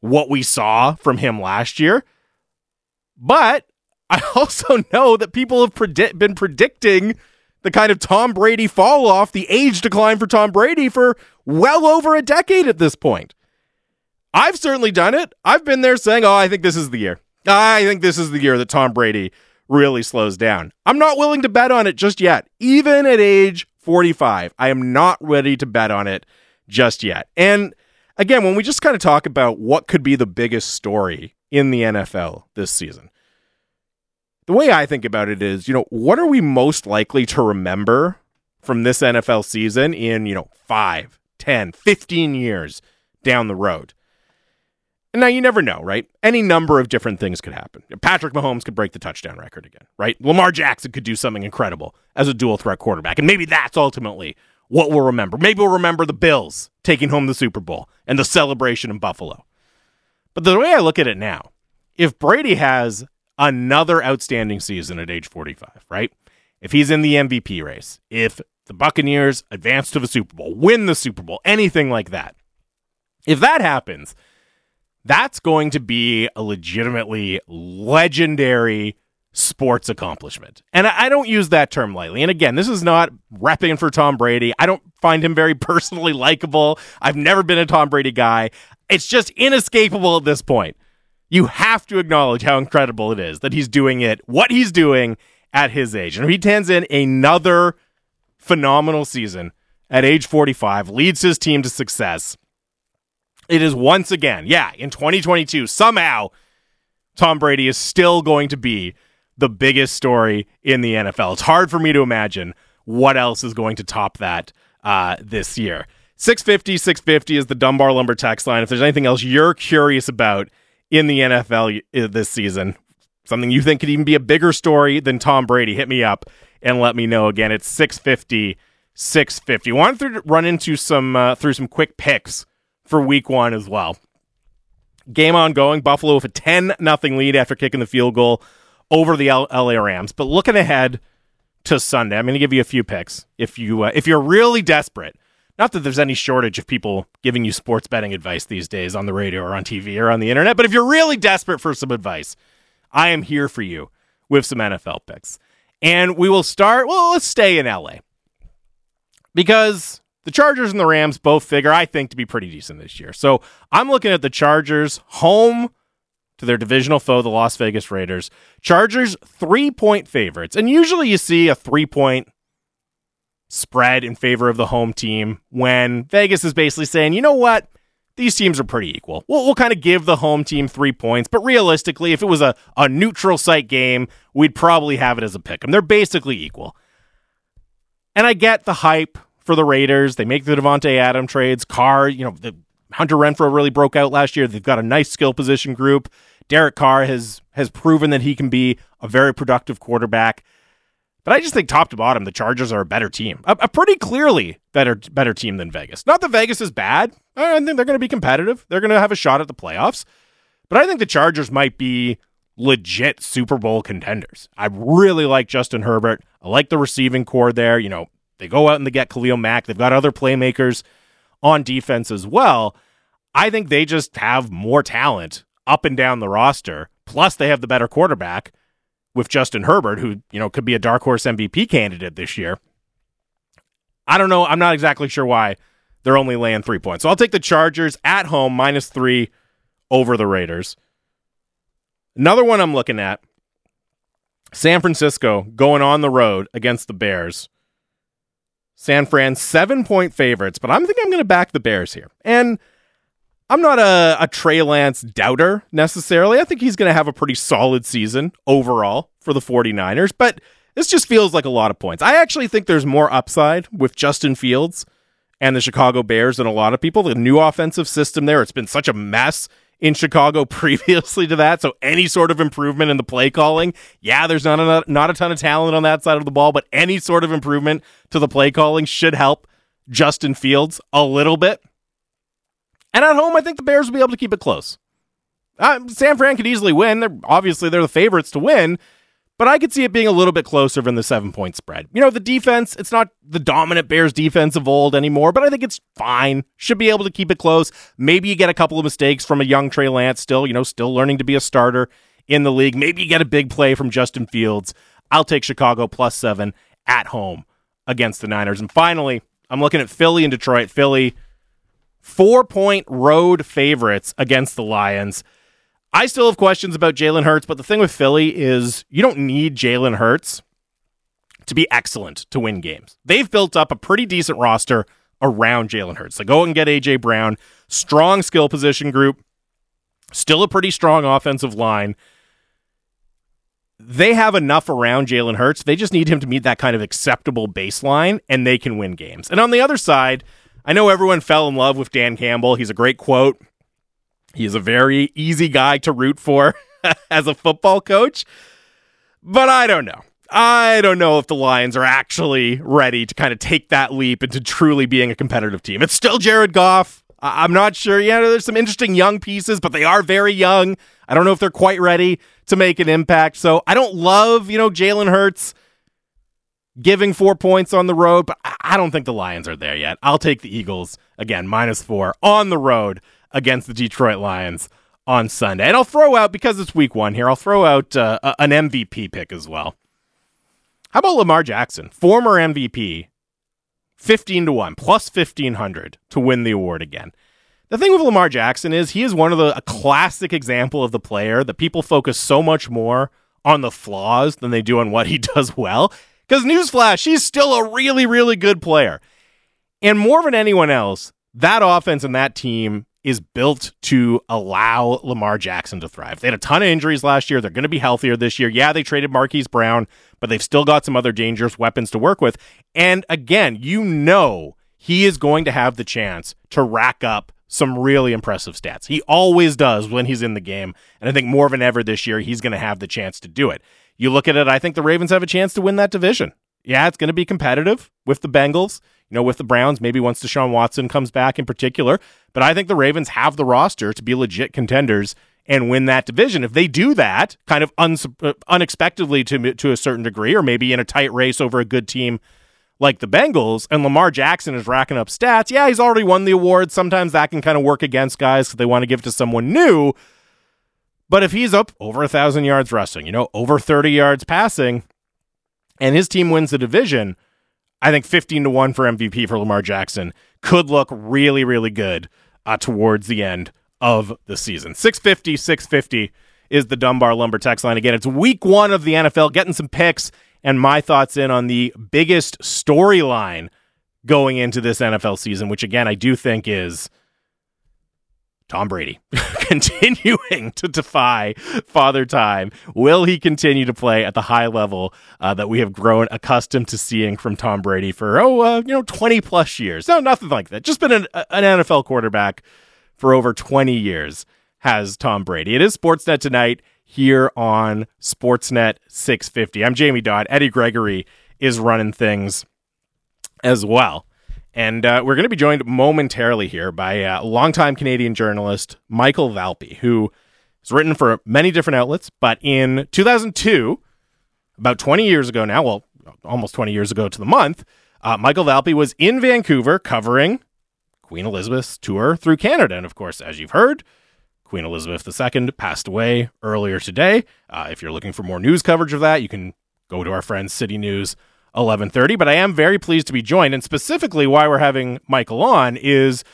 what we saw from him last year. But I [laughs] also know that people have been predicting the kind of Tom Brady fall off, the age decline for Tom Brady for well over a decade at this point. I've certainly done it. I've been there saying, oh, I think this is the year. I think this is the year that Tom Brady really slows down. I'm not willing to bet on it just yet. Even at age 45, I am not ready to bet on it just yet. And again, when we just kind of talk about what could be the biggest story in the NFL this season, the way I think about it is, you know, what are we most likely to remember from this NFL season in, you know, 5, 10, 15 years down the road? Now you never know, right? Any number of different things could happen. Patrick Mahomes could break the touchdown record again, right? Lamar Jackson could do something incredible as a dual threat quarterback. And maybe that's ultimately what we'll remember. Maybe we'll remember the Bills taking home the Super Bowl and the celebration in Buffalo. But the way I look at it now, if Brady has another outstanding season at age 45, right? If he's in the MVP race, if the Buccaneers advance to the Super Bowl, win the Super Bowl, anything like that, if that happens, that's going to be a legitimately legendary sports accomplishment. And I don't use that term lightly. And again, this is not repping for Tom Brady. I don't find him very [laughs] personally likable. I've never been a Tom Brady guy. It's just inescapable at this point. You have to acknowledge how incredible it is that he's doing it, what he's doing at his age. And he tends in another phenomenal season at age 45, leads his team to success, it is once again, yeah, in 2022, somehow Tom Brady is still going to be the biggest story in the NFL. It's hard for me to imagine what else is going to top that uh, this year. 650, 650 is the Dunbar Lumber text line. If there's anything else you're curious about in the NFL uh, this season, something you think could even be a bigger story than Tom Brady, hit me up and let me know. Again, it's 650, 650. Wanted to run into some uh, through some quick picks for week one as well. Game ongoing. Buffalo with a 10 nothing lead after kicking the field goal over the L- LA Rams. But looking ahead to Sunday, I'm going to give you a few picks. If you uh, if you're really desperate, not that there's any shortage of people giving you sports betting advice these days on the radio or on TV or on the internet, but if you're really desperate for some advice, I am here for you with some NFL picks. And we will start, well, let's stay in LA. Because the Chargers and the Rams both figure, I think, to be pretty decent this year. So I'm looking at the Chargers home to their divisional foe, the Las Vegas Raiders. Chargers three point favorites. And usually you see a three point spread in favor of the home team when Vegas is basically saying, you know what? These teams are pretty equal. We'll, we'll kind of give the home team three points, but realistically, if it was a, a neutral site game, we'd probably have it as a pick. 'em. They're basically equal. And I get the hype for the Raiders. They make the Davante Adam trades. Carr, you know, the Hunter Renfrow really broke out last year. They've got a nice skill position group. Derek Carr has has proven that he can be a very productive quarterback. But I just think top to bottom, the Chargers are a better team, a, a pretty clearly better better team than Vegas. Not that Vegas is bad. I think they're going to be competitive. They're going to have a shot at the playoffs. But I think the Chargers might be legit Super Bowl contenders. I really like Justin Herbert. I like the receiving corps there. You know, they go out and they get Khalil Mack. They've got other playmakers on defense as well. I think they just have more talent up and down the roster. Plus, they have the better quarterback with Justin Herbert, who you know could be a dark horse MVP candidate this year. I don't know. I'm not exactly sure why they're only laying three points. So I'll take the Chargers at home minus three over the Raiders. Another one I'm looking at San Francisco going on the road against the Bears. San Fran seven point favorites, but I'm thinking I'm going to back the Bears here. And I'm not a, a Trey Lance doubter necessarily. I think he's going to have a pretty solid season overall for the 49ers, but this just feels like a lot of points. I actually think there's more upside with Justin Fields and the Chicago Bears than a lot of people. The new offensive system there, it's been such a mess in Chicago [laughs] previously to that. So any sort of improvement in the play calling, yeah, there's not a, not a ton of talent on that side of the ball, but any sort of improvement to the play calling should help Justin Fields a little bit. And at home, I think the Bears will be able to keep it close. Uh, San Fran could easily win. They're obviously they're the favorites to win, but I could see it being a little bit closer than the seven point spread. You know, the defense, it's not the dominant Bears defense of old anymore, but I think it's fine. Should be able to keep it close. Maybe you get a couple of mistakes from a young Trey Lance still, you know, still learning to be a starter in the league. Maybe you get a big play from Justin Fields. I'll take Chicago plus seven at home against the Niners. And finally, I'm looking at Philly and Detroit. Philly, four point road favorites against the Lions. I still have questions about Jalen Hurts, but the thing with Philly is you don't need Jalen Hurts to be excellent to win games. They've built up a pretty decent roster around Jalen Hurts. They go and get AJ Brown, strong skill position group, still a pretty strong offensive line. They have enough around Jalen Hurts. They just need him to meet that kind of acceptable baseline, and they can win games. And on the other side, I know everyone fell in love with Dan Campbell. He's a great quote. He's a very easy guy to root for [laughs] as a football coach. But I don't know. I don't know if the Lions are actually ready to kind of take that leap into truly being a competitive team. It's still Jared Goff. I- I'm not sure. Yeah, there's some interesting young pieces, but they are very young. I don't know if they're quite ready to make an impact. So I don't love, you know, Jalen Hurts giving four points on the road, but I don't think the Lions are there yet. I'll take the Eagles again, minus four on the road against the Detroit Lions on Sunday. And I'll throw out, because it's week one here, I'll throw out uh, an MVP pick as well. How about Lamar Jackson, former MVP, 15 to 1, plus 1500 to win the award again? The thing with Lamar Jackson is he is one of the a classic example of the player that people focus so much more on the flaws than they do on what he [laughs] does well. Because newsflash, he's still a really, really good player. And more than anyone else, that offense and that team is built to allow Lamar Jackson to thrive. They had a ton of injuries last year. They're going to be healthier this year. Yeah, they traded Marquise Brown, but they've still got some other dangerous weapons to work with. And again, you know he is going to have the chance to rack up some really impressive stats. He always does when he's in the game. And I think more than ever this year, he's going to have the chance to do it. You look at it, I think the Ravens have a chance to win that division. Yeah, it's going to be competitive with the Bengals, you know, with the Browns, maybe once Deshaun Watson comes back in particular. But I think the Ravens have the roster to be legit contenders and win that division. If they do that, kind of un- uh, unexpectedly to to a certain degree, or maybe in a tight race over a good team like the Bengals, and Lamar Jackson is racking up stats, yeah, he's already won the award. Sometimes that can kind of work against guys because they want to give it to someone new. But if he's up over a thousand yards rushing, you know, over 30 yards passing, and his team wins the division, I think 15 to 1 for MVP for Lamar Jackson could look really, really good uh, towards the end of the season. 650, 650 is the Dunbar Lumber text line. Again, it's week one of the NFL, getting some picks and my thoughts in on the biggest storyline going into this NFL season, which again, I do think is Tom Brady [laughs] continuing to defy father time. Will he continue to play at the high level uh, that we have grown accustomed to seeing from Tom Brady for, oh, uh, you know, 20 plus years? No, nothing like that. Just been an, an NFL quarterback for over 20 years has Tom Brady. It is Sportsnet tonight here on Sportsnet 650. I'm Jamie Dodd. Eddie Gregory is running things as well. And uh, we're going to be joined momentarily here by uh, longtime Canadian journalist Michael Valpy, who has written for many different outlets. But in 2002, about 20 years ago now, well, almost 20 years ago to the month, uh, Michael Valpy was in Vancouver covering Queen Elizabeth's tour through Canada. And of course, as you've heard, Queen Elizabeth II passed away earlier today. Uh, if you're looking for more news coverage of that, you can go to our friends City News 1130. But I am very pleased to be joined. And specifically, why we're having Michael on is,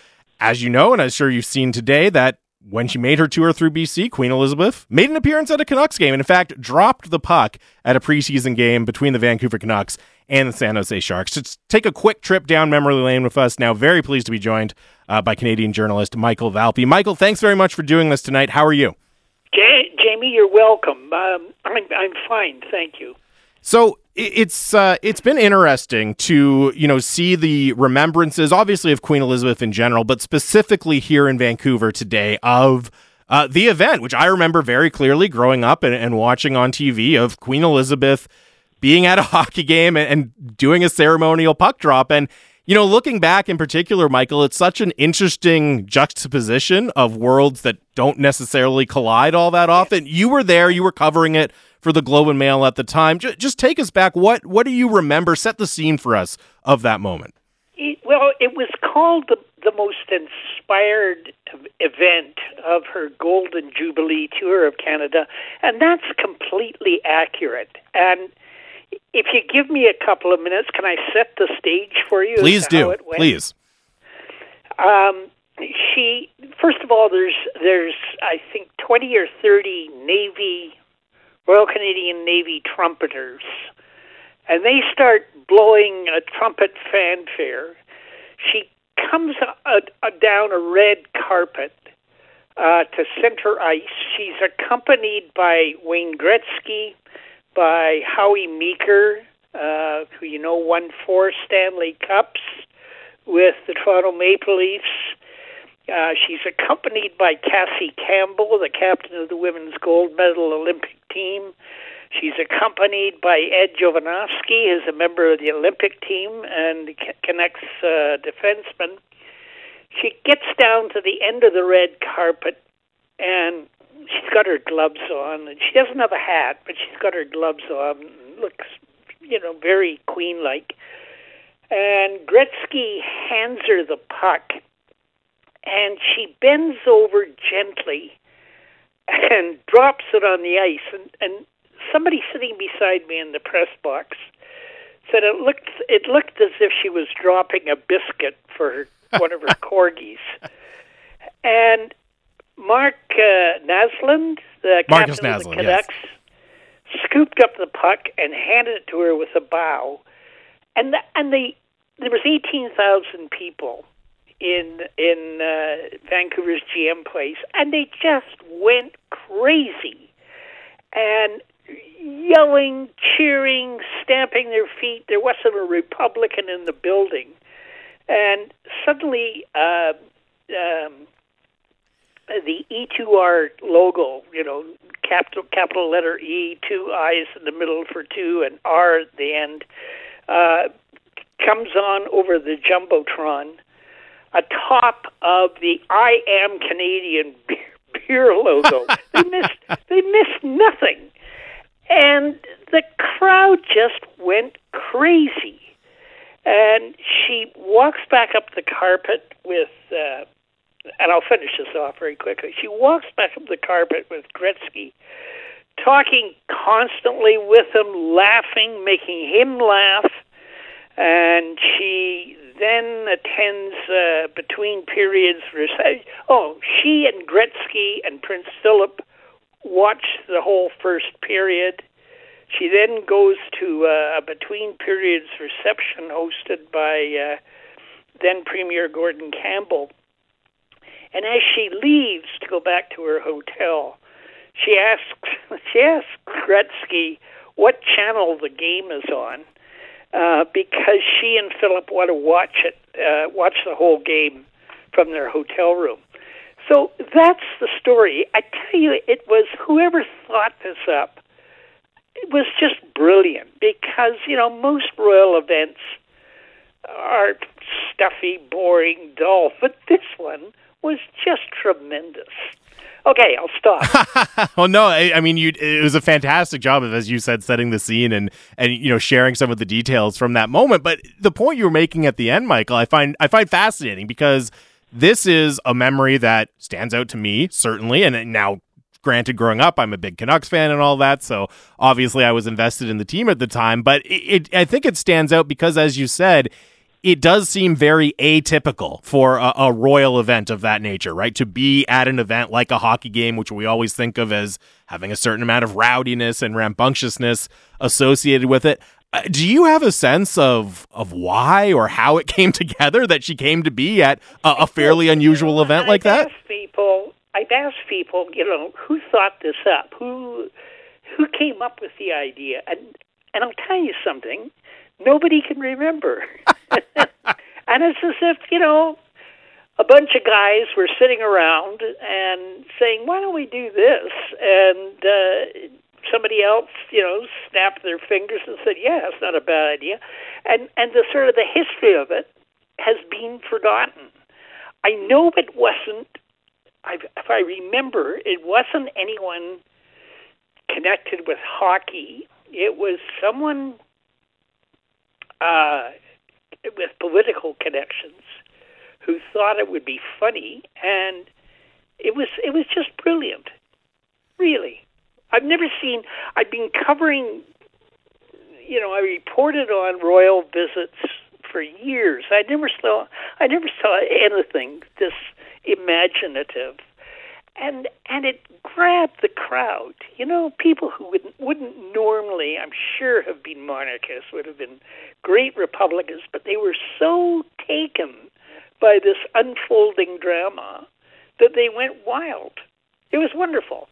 as you know, and I'm sure you've seen today, that when she made her tour through BC, Queen Elizabeth made an appearance at a Canucks game and, in fact, dropped the puck at a preseason game between the Vancouver Canucks and the San Jose Sharks. Let's take a quick trip down memory lane with us. Now, very pleased to be joined uh, by Canadian journalist Michael Valpy. Michael, thanks very much for doing this tonight. How are you? Jamie, you're welcome. Um, I'm I'm fine, thank you. So it's uh, it's been interesting to you know see the remembrances, obviously of Queen Elizabeth in general, but specifically here in Vancouver today of uh, the event, which I remember very clearly growing up and, and, watching on TV of Queen Elizabeth being at a [laughs] hockey game and, and doing a ceremonial puck drop. And You know, looking back in particular, Michael, it's such an interesting juxtaposition of worlds that don't necessarily collide all that often. You were there, you were covering it for the Globe and Mail at the time. Just, just take us back. What what do you remember? Set the scene for us of that moment. It, well, it was called the the most inspired event of her Golden Jubilee tour of Canada, and that's completely accurate. And if you give me a couple of minutes, can I set the stage for you? Please do. Please. Um, she first of all, there's there's I think twenty or thirty Navy Royal Canadian Navy trumpeters, and they start blowing a trumpet fanfare. She comes a, a, down a red carpet uh, to center ice. She's accompanied by Wayne Gretzky, by Howie Meeker, uh, who you know won four Stanley Cups with the Toronto Maple Leafs. Uh, she's accompanied by Cassie Campbell, the captain of the women's gold medal Olympic team. She's accompanied by Ed Jovanovski, who's a member of the Olympic team and Canucks uh, defenseman. She gets down to the end of the red carpet, and she's got her gloves on. And she doesn't have a hat, but she's got her gloves on. Looks, you know, very queen-like. And Gretzky hands her the puck, and she bends over gently and [laughs] drops it on the ice. And, and somebody sitting beside me in the press box said it looked it looked as if she was dropping a biscuit for one of her [laughs] corgis. And Mark uh, Naslund, the Markus captain Naslund, of the Canucks, yes. scooped up the puck and handed it to her with a bow. And the, and the there was eighteen thousand people in in uh, Vancouver's GM place, and they just went crazy, and yelling, cheering, stamping their feet. There wasn't a Republican in the building, and suddenly. Uh, um, the E2R logo, you know, capital capital letter E, two I's in the middle for two, and R at the end, uh, comes on over the jumbotron, atop of the I Am Canadian [laughs] beer logo. [laughs] they missed they missed nothing, and the crowd just went crazy. And she walks back up the carpet with, uh, and I'll finish this off very quickly. She walks back up the carpet with Gretzky, talking constantly with him, laughing, making him laugh and she then attends uh, between periods. Reception. Oh, she and Gretzky and Prince Philip watch the whole first period. She then goes to uh, a between periods reception hosted by uh, then Premier Gordon Campbell. And as she leaves to go back to her hotel, she asks [laughs] she asks Gretzky what channel the game is on uh, because she and Philip want to watch it, uh, watch the whole game from their hotel room. So that's the story. I tell you, it was whoever thought this up. It was just brilliant because you know most royal events are stuffy, boring, dull, but this one was just tremendous. Okay, I'll stop. [laughs] well, no, I, I, mean, you, it was a fantastic job of, as you said, setting the scene and and you know sharing some of the details from that moment. But the point you were making at the end, Michael, I find I find fascinating because this is a memory that stands out to me certainly, and now. Granted, growing up, I'm a big Canucks fan and all that, so obviously I was invested in the team at the time. But it, it I think it stands out because, as you said, it does seem very atypical for a, a, royal event of that nature, right? To be at an event like a hockey game, which we always think of as having a certain amount of rowdiness and rambunctiousness associated with it. Uh, do you have a sense of of why or how it [laughs] came together that she came to be at a, a fairly unusual event like that? People, I've asked people, you know, who thought this up? Who who came up with the idea? And and I'll tell you something nobody can remember. [laughs] [laughs] and it's as if, you know, a bunch of guys were sitting around and saying, why don't we do this? And uh, somebody else, you know, snapped their fingers and said, yeah, it's not a bad idea. And, and the sort of the history of it has been forgotten. I know it wasn't. I, if I remember, it wasn't anyone connected with hockey. It was someone uh, with political connections who thought it would be funny, and it was it was just brilliant. Really, I've never seen. I've been covering. You know, I reported on royal visits for years. I never saw. I never saw anything this imaginative, and and it grabbed the crowd. You know, people who wouldn't wouldn't normally, I'm sure, have been monarchists would have been great Republicans, but they were so taken by this unfolding drama that they went wild. It was wonderful.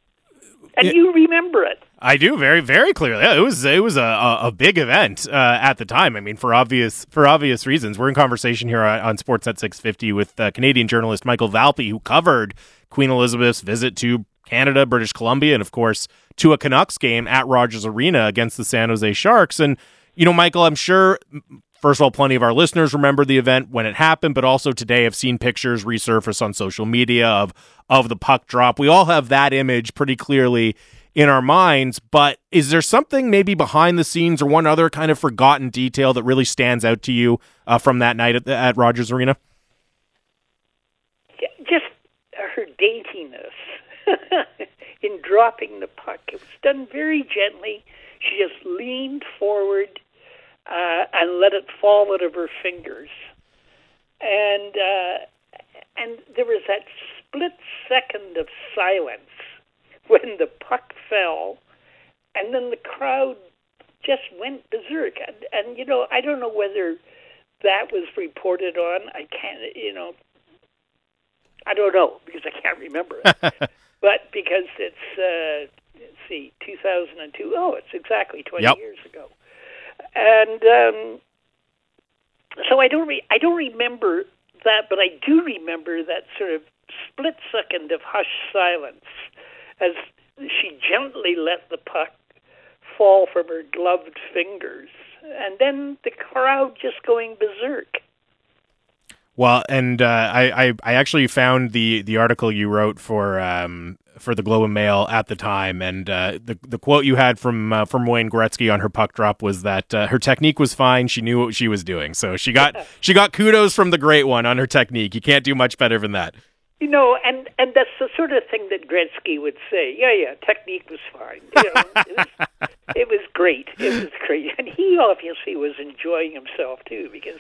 And Yeah. you remember it. I do very very clearly. It was it was a, a, big event uh, at the time. I mean, for obvious for obvious reasons. We're in conversation here on, on Sportsnet 650 with uh, Canadian journalist Michael Valpy, who covered Queen Elizabeth's visit to Canada, British Columbia, and of course to a Canucks game at Rogers Arena against the San Jose Sharks. And you know, Michael, I'm sure. First of all, plenty of our listeners remember the event when it happened, but also today have seen pictures resurface on social media of of the puck drop. We all have that image pretty clearly in our minds, but is there something maybe behind the scenes or one other kind of forgotten detail that really stands out to you uh, from that night at, at Rogers Arena? just her daintiness [laughs] in dropping the puck. It was done very gently. She just leaned forward uh, and let it fall out of her fingers, and uh, and there was that split second of silence when the puck fell, and then the crowd just went berserk. And, and you know, I don't know whether that was reported on. I can't, you know, I don't know because I can't remember it. [laughs] but because it's uh, let's see, 2002. Oh, it's exactly 20 Yep. years ago. And um, so I don't re- I don't remember that, but I do remember that sort of split second of hushed silence as she gently let the puck fall from her gloved fingers, and then the crowd just going berserk. Well, and uh, I, I I actually found the the article you wrote for um for the Globe and Mail at the time, and uh, the the quote you had from uh, from Wayne Gretzky on her puck drop was that uh, her technique was fine. She knew what she was doing, so she got [laughs] she got kudos from the great one on her technique. You can't do much better than that. You know, and and that's the sort of thing that Gretzky would say. Yeah, yeah, technique was fine. You know, it, was, [laughs] it was great. It was great, and he obviously was enjoying himself too because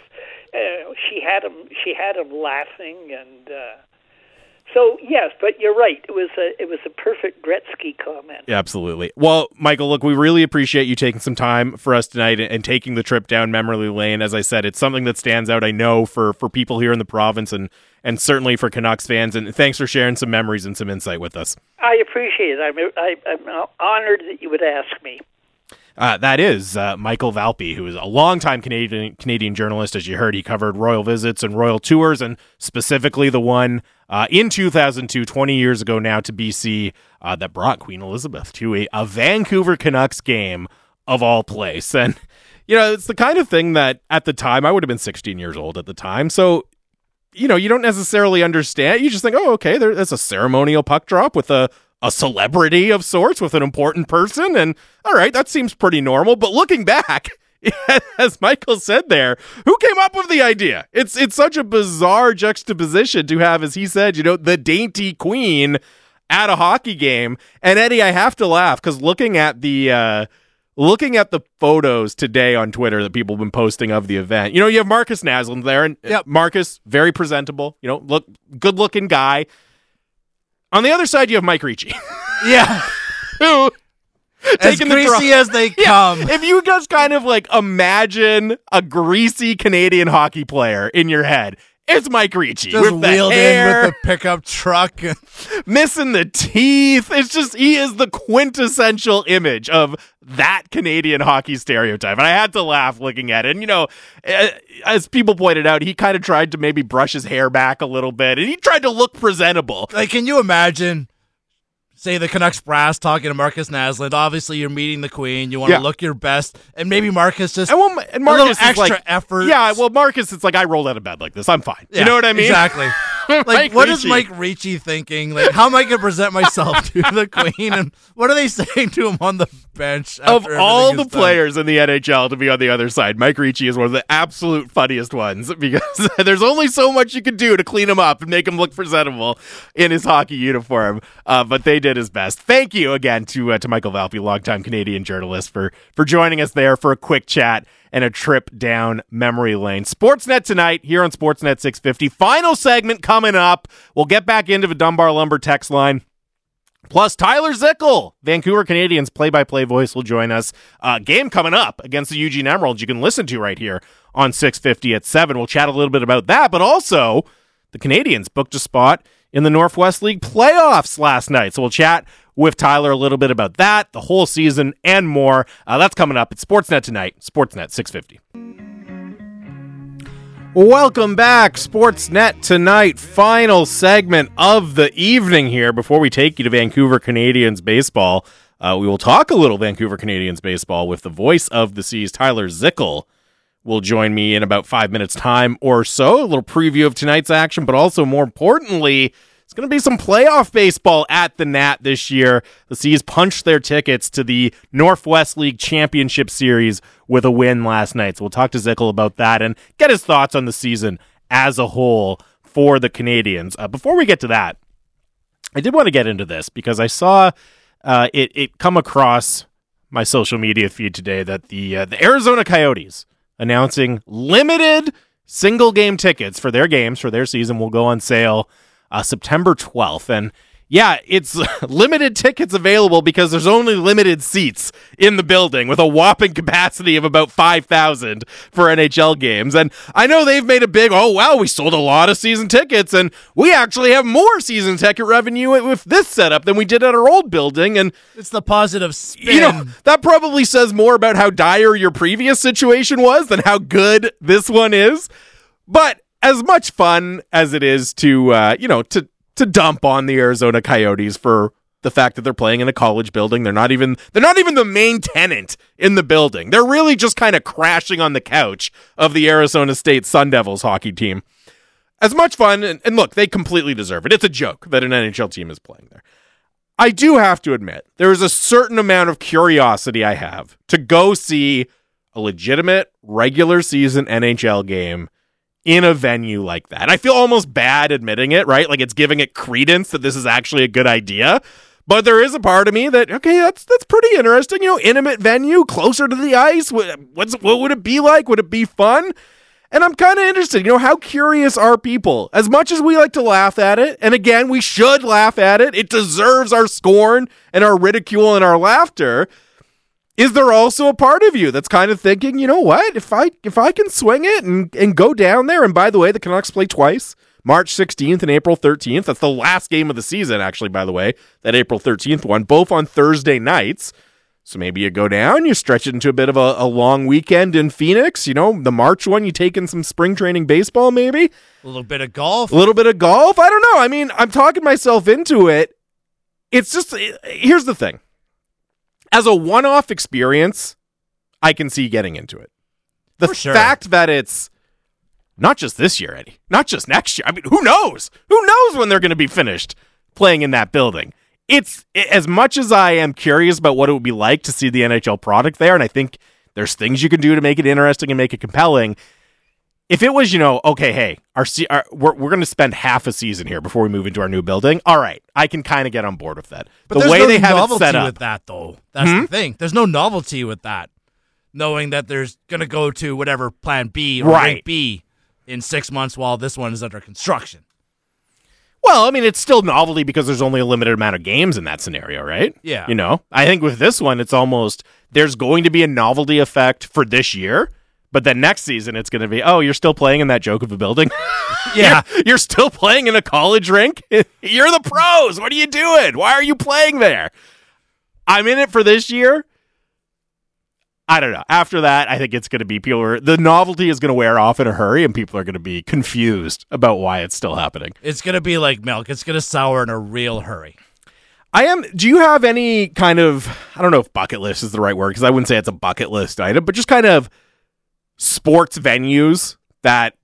uh, she had him. She had him laughing, and uh, so yes. But you're right. It was a it was a perfect Gretzky comment. Yeah, absolutely. Well, Michael, look, we really appreciate you taking some time for us tonight and, and taking the trip down memory lane. As I said, it's something that stands out. I know for for people here in the province and and certainly for Canucks fans. And thanks for sharing some memories and some insight with us. I appreciate it. I'm I, I'm honored that you would ask me. Uh, that is uh, Michael Valpy, who is a longtime Canadian Canadian journalist. As you heard, he covered royal visits and royal tours, and specifically the one uh, in 2002, 20 years ago now, to BC uh, that brought Queen Elizabeth to a, a Vancouver Canucks game of all place. And you know, it's the kind of thing that at the time I would have been 16 years old at the time, so you know, you don't necessarily understand. You just think, oh, okay, there, that's a ceremonial puck drop with a a celebrity of sorts with an important person, and all right, that seems pretty normal. But looking back, [laughs] as Michael said there, who came up with the idea? It's it's such a bizarre juxtaposition to have, as he said, you know, the dainty queen at a hockey game. And Eddie, I have to laugh because looking at the uh, looking at the photos today on Twitter that people have been posting of the event, you know, you have Markus Naslund there, and Yep. Markus very presentable, you know, look good looking guy. On the other side, you have Mike Ricci, [laughs] Yeah, who as taking the greasy as they come. if you just kind of like imagine a greasy Canadian hockey player in your head, it's Mike Ricci Just with the wheeled hair, in with the pickup truck. [laughs] missing the teeth. It's just he is the quintessential image of that Canadian hockey stereotype. And I had to laugh looking at it. And you know, eh, as people pointed out, he kind of tried to maybe brush his hair back a little bit, and he tried to look presentable. like, can you imagine say the Canucks brass talking to Markus Naslund. Obviously, you're meeting the Queen. You want to Yeah. look your best, and maybe Markus just And, well, and a little Markus is extra like, effort. Yeah, well, Markus, it's like I rolled out of bed like this. I'm fine. Yeah, you know what I mean? Exactly. [laughs] [laughs] like, Mike what is Ricci. Mike Ricci thinking? Like, how am I going to present myself to [laughs] the Queen? And what are they saying to him on the bench? Of all the is done? players in the NHL to be on the other side, Mike Ricci is one of the absolute funniest ones [laughs] because there's only so much you can do to clean him up and make him look presentable in his hockey uniform. Uh, but they did his best. Thank you again to uh, to Michael Valpy, longtime Canadian journalist, for for joining us there for a quick chat and a trip down memory lane. Sportsnet tonight here on Sportsnet 650. Final segment coming up. We'll get back into the Dunbar Lumber text line. Plus, Tyler Zickel, Vancouver Canadians play by play voice, will join us. Uh, game coming up against the Eugene Emeralds, you can listen to right here on 650 at 7. We'll chat a little bit about that, but also the Canadians booked a spot in the Northwest League playoffs last night. So we'll chat with Tyler a little bit about that, the whole season, and more. Uh, that's coming up at Sportsnet tonight, Sportsnet 650. Welcome back, Sportsnet tonight. Final segment of the evening here. Before we take you to Vancouver Canadians baseball, uh, we will talk a little Vancouver Canadians baseball with the voice of the Seas, Tyler Zickel. Will join me in about five minutes' time or so. A little preview of tonight's action, but also more importantly, it's going to be some playoff baseball at the Nat this year. The Seas punched their tickets to the Northwest League Championship Series with a win last night. So we'll talk to Zickel about that and get his thoughts on the season as a whole for the Canadians. Uh, before we get to that, I did want to get into this because I saw uh, it it come across my social media feed today that the uh, the Arizona Coyotes announcing limited single game tickets for their games for their season will go on sale uh, September 12th. And yeah, it's [laughs] limited tickets available because there's only limited seats in the building with a whopping capacity of about 5,000 for NHL games. And I know they've made a big, oh, wow, we sold a lot of season tickets and we actually have more season ticket revenue with this setup than we did at our old building. And It's the positive spin. you know, that probably says more about how dire your previous situation was than how good this one is. But as much fun as it is to, uh, you know, to to dump on the Arizona Coyotes for the fact that they're playing in a college building, they're not even they're not even the main tenant in the building. They're really just kind of crashing on the couch of the Arizona State Sun Devils hockey team. As much fun, and, and look, they completely deserve it. It's a joke that an NHL team is playing there. I do have to admit, there is a certain amount of curiosity I have to go see a legitimate regular season NHL game in a venue like that. I feel almost bad admitting it, right? Like it's giving it credence that this is actually a good idea. But there is a part of me that okay, that's that's pretty interesting. You know, intimate venue, closer to the ice. What, what's what would it be like? Would it be fun? And I'm kind of interested. You know, how curious are people? As much as we like to laugh at it, and again, we should laugh at it. It deserves our scorn and our ridicule and our laughter. Is there also a part of you that's kind of thinking, you know what? If I if I can swing it and and go down there, and by the way, the Canucks play twice. March 16th and April 13th. That's the last game of the season, actually, by the way, that April 13th one, both on Thursday nights. So maybe you go down, you stretch it into a bit of a, a long weekend in Phoenix. You know, the March one, you take in some spring training baseball, maybe a little bit of golf. a little bit of golf. I don't know. I mean, I'm talking myself into it. It's just here's the thing. As a one-off experience, I can see getting into it. The sure. fact that it's not just this year, Eddie, not just next year. I mean, who knows? Who knows when they're going to be finished playing in that building? It's as much as I am curious about what it would be like to see the NHL product there, and I think there's things you can do to make it interesting and make it compelling if it was, you know, okay, hey, our, se- our we're we're going to spend half a season here before we move into our new building. All right, I can kind of get on board with that. But the way no they have it set up, with that, though. That's Hmm? the thing. There's no novelty with that. Knowing that there's going to go to whatever plan B or Right. B in six months while this one is under construction. well, I mean, it's still novelty because there's only a limited amount of games in that scenario, right? Yeah. You know, I think with this one, it's almost there's going to be a novelty effect for this year. But then next season, it's going to be, oh, you're still playing in that joke of a building? [laughs] Yeah. you're, you're still playing in a college rink? [laughs] you're the pros. What are you doing? Why are you playing there? I'm in it for this year. I don't know. After that, I think it's going to be people are, the novelty is going to wear off in a hurry and people are going to be confused about why it's still happening. It's going to be like milk. It's going to sour in a real hurry. I am. Do you have any kind of? I don't know if bucket list is the right word because I wouldn't say it's a bucket list item, but just kind of sports venues that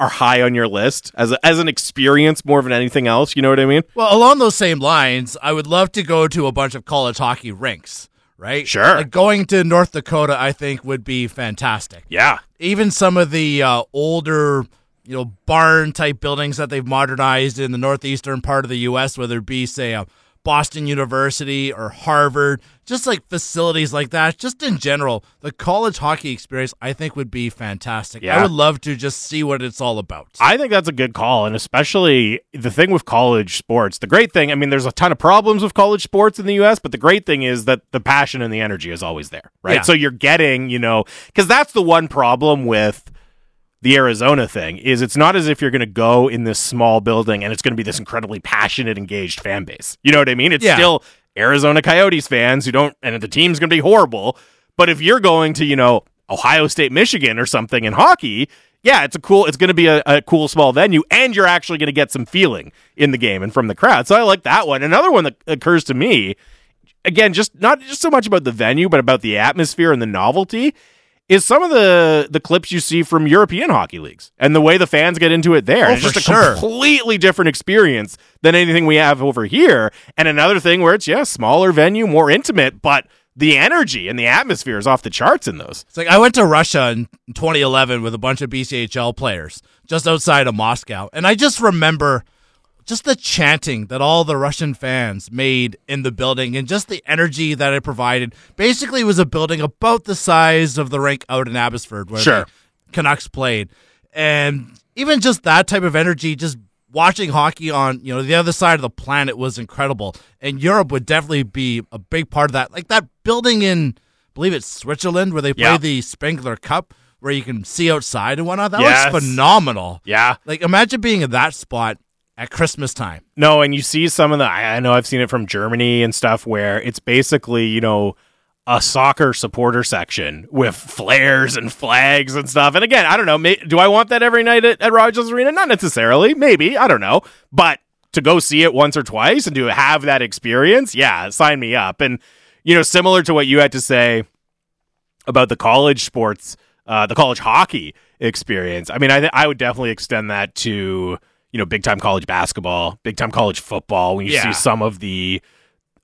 are high on your list as a, as an experience more than anything else. You know what I mean? Well, along those same lines, I would love to go to a bunch of college hockey rinks. Right? Sure. Like going to North Dakota, I think would be fantastic. Yeah. Even some of the uh, older, you know, barn type buildings that they've modernized in the northeastern part of the U.S., whether it be, say, a Boston University or Harvard, just like facilities like that, just in general, the college hockey experience I think would be fantastic. Yeah. I would love to just see what it's all about. I think that's a good call. And especially the thing with college sports, the great thing, I mean, there's a ton of problems with college sports in the US, but the great thing is that the passion and the energy is always there, right? Yeah. So you're getting, you know, because that's the one problem with the Arizona thing is it's not as if you're going to go in this small building and it's going to be this incredibly passionate, engaged fan base. You know what I mean? It's Yeah. still Arizona Coyotes fans who don't, and the team's going to be horrible. But if you're going to, you know, Ohio State, Michigan or something in hockey, yeah, it's a cool, it's going to be a, a cool small venue and you're actually going to get some feeling in the game and from the crowd. So I like that one. Another one that occurs to me, again, just not just so much about the venue, but about the atmosphere and the novelty is some of the the clips you see from European hockey leagues and the way the fans get into it there. Oh, it's just a sure. completely different experience than anything we have over here. And another thing where it's yeah, smaller venue, more intimate, but the energy and the atmosphere is off the charts in those. It's like I went to Russia in 2011 with a bunch of BCHL players just outside of Moscow, and I just remember just the chanting that all the Russian fans made in the building and just the energy that it provided. Basically, it was a building about the size of the rink out in Abbotsford where Sure. the Canucks played, and even just that type of energy, just watching hockey on you know the other side of the planet was incredible. And Europe would definitely be a big part of that. Like that building in, I believe it's Switzerland, where they play Yeah. the Spengler Cup, where you can see outside and whatnot. That Yes. was phenomenal. Yeah. Like imagine being in that spot at Christmas time. No, and you see some of the I know I've seen it from Germany and stuff where it's basically, you know, a soccer supporter section with flares and flags and stuff. And again, I don't know, may, do I want that every night at, at Rogers Arena? Not necessarily. Maybe, I don't know. But to go see it once or twice and to have that experience, yeah, sign me up. And you know, similar to what you had to say about the college sports, uh, the college hockey experience. I mean, I th- I would definitely extend that to you know big time college basketball, big time college football. When you Yeah. see some of the,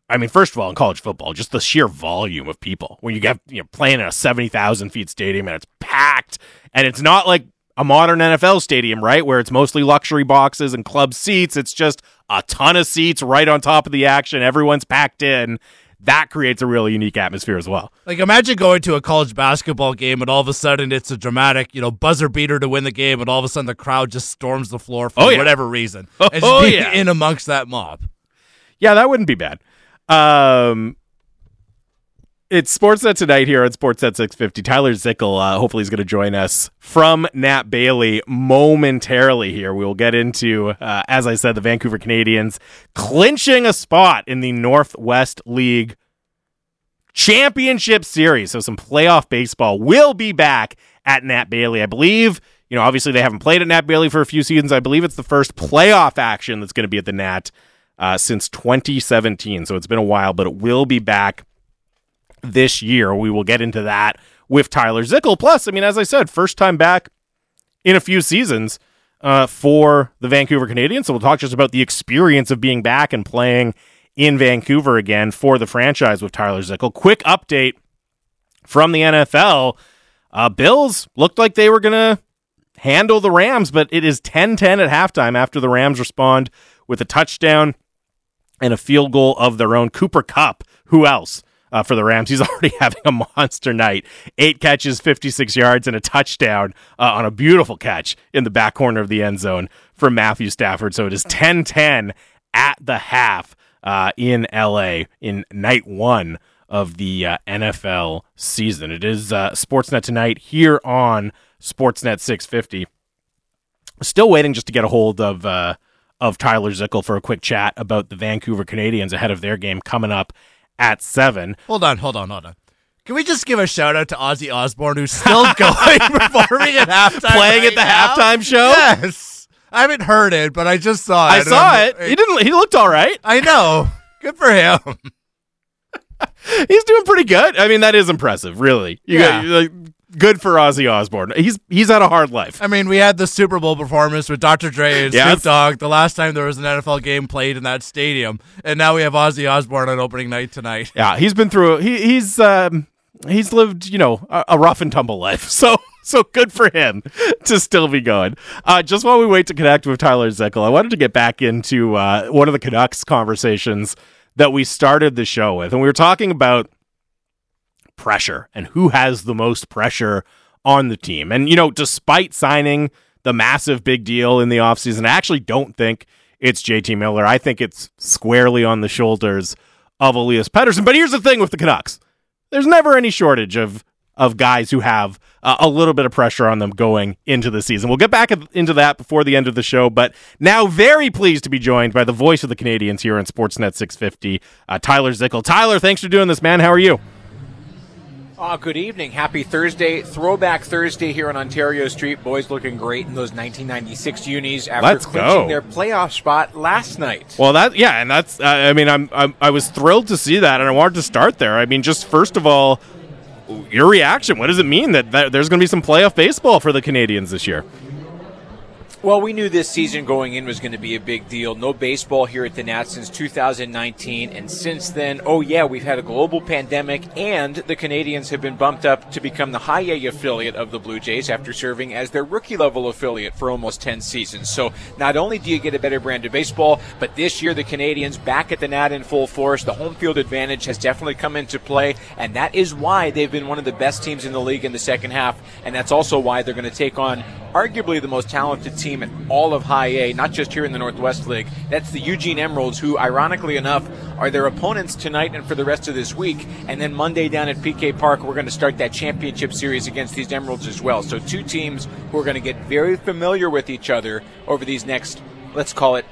I mean, first of all, in college football, just the sheer volume of people when you get you know playing in a seventy thousand feet stadium and it's packed, and it's not like a modern NFL stadium, right, where it's mostly luxury boxes and club seats. It's just a ton of seats right on top of the action. Everyone's packed in. That creates a really unique atmosphere as well. Like imagine going to a college basketball game and all of a sudden it's a dramatic, you know, buzzer beater to win the game, and all of a sudden the crowd just storms the floor for Oh, yeah. whatever reason. [laughs] Oh, and just being yeah. in amongst that mob. Yeah, that wouldn't be bad. Um, it's Sportsnet tonight here on Sportsnet 650. Tyler Zickel, uh, hopefully, is going to join us from Nat Bailey momentarily here. We will get into, uh, as I said, the Vancouver Canadians clinching a spot in the Northwest League Championship Series. So, some playoff baseball will be back at Nat Bailey. I believe, you know, obviously they haven't played at Nat Bailey for a few seasons. I believe it's the first playoff action that's going to be at the Nat uh, since 2017. So, it's been a while, but it will be back this year. We will get into that with Tyler Zickel. Plus, I mean, as I said, first time back in a few seasons uh, for the Vancouver Canadians. So we'll talk just about the experience of being back and playing in Vancouver again for the franchise with Tyler Zickel. Quick update from the NFL. Uh, Bills looked like they were going to handle the Rams, but it is 10 10 at halftime after the Rams respond with a touchdown and a field goal of their own. Cooper Kupp, who else? Uh, for the Rams, he's [laughs] already having a monster night. Eight catches, 56 yards, and a touchdown uh, on a beautiful catch in the back corner of the end zone from Matthew Stafford. So it is 10 10 at the half uh, in LA in night one of the uh, NFL season. It is uh, Sportsnet tonight here on Sportsnet 650 still waiting just to get a hold of uh, of Tyler Zickel for a quick chat about the Vancouver Canadians ahead of their game coming up at seven. Hold on, hold on, hold on. Can we just give a shout out to Ozzy Osbourne, who's still [laughs] going [laughs] performing at halftime? Playing right at the now? halftime show. Yes. I haven't heard it, but I just saw it. I saw it. He didn't. He looked all right. I know. Good for him. [laughs] He's doing pretty good. I mean, that is impressive, really. You Yeah. got- like, good for Ozzy Osbourne. He's he's had a hard life. I mean, we had the Super Bowl performance with Dr. Dre and Yes. Snoop Dogg the last time there was an NFL game played in that stadium, and now we have Ozzy Osbourne on opening night tonight. Yeah, he's been through. He, he's um, he's lived, you know, a, a rough and tumble life. [laughs] So so good for him to still be going. Uh, just while we wait to connect with Tyler Zickel, I wanted to get back into uh, one of the Canucks conversations that we started the show with, and we were talking about pressure and who has the most pressure on the team. And you know, despite signing the massive big deal in the offseason, I actually don't think it's JT Miller. I think it's squarely on the shoulders of Elias Pettersson. But here's the thing with the Canucks. There's never any shortage of of guys who have uh, a little bit of pressure on them going into the season. We'll get back into that before the end of the show, but now very pleased to be joined by the voice of the Canadians here on Sportsnet 650, uh, Tyler Zickel. Tyler, thanks for doing this, man. How are you? Oh, good evening. Happy Thursday. Throwback Thursday here on Ontario Street. Boys looking great in those 1996 unis after Let's clinching go. their playoff spot last night. Well, that yeah, and that's uh, I mean, I'm, I'm I was thrilled to see that, and I wanted to start there. I mean, just first of all, your reaction. What does it mean that, that there's going to be some playoff baseball for the Canadians this year? Well, we knew this season going in was going to be a big deal. No baseball here at the Nats since 2019, and since then, oh yeah, we've had a global pandemic, and the Canadians have been bumped up to become the high A affiliate of the Blue Jays after serving as their rookie level affiliate for almost 10 seasons. So not only do you get a better brand of baseball, but this year the Canadians back at the Nat in full force. The home field advantage has definitely come into play, and that is why they've been one of the best teams in the league in the second half, and that's also why they're going to take on arguably the most talented team in all of High A, not just here in the Northwest League. That's the Eugene Emeralds, who, ironically enough, are their opponents tonight and for the rest of this week. And then Monday down at PK Park, we're going to start that championship series against these Emeralds as well. So two teams who are going to get very familiar with each other over these next, let's call it,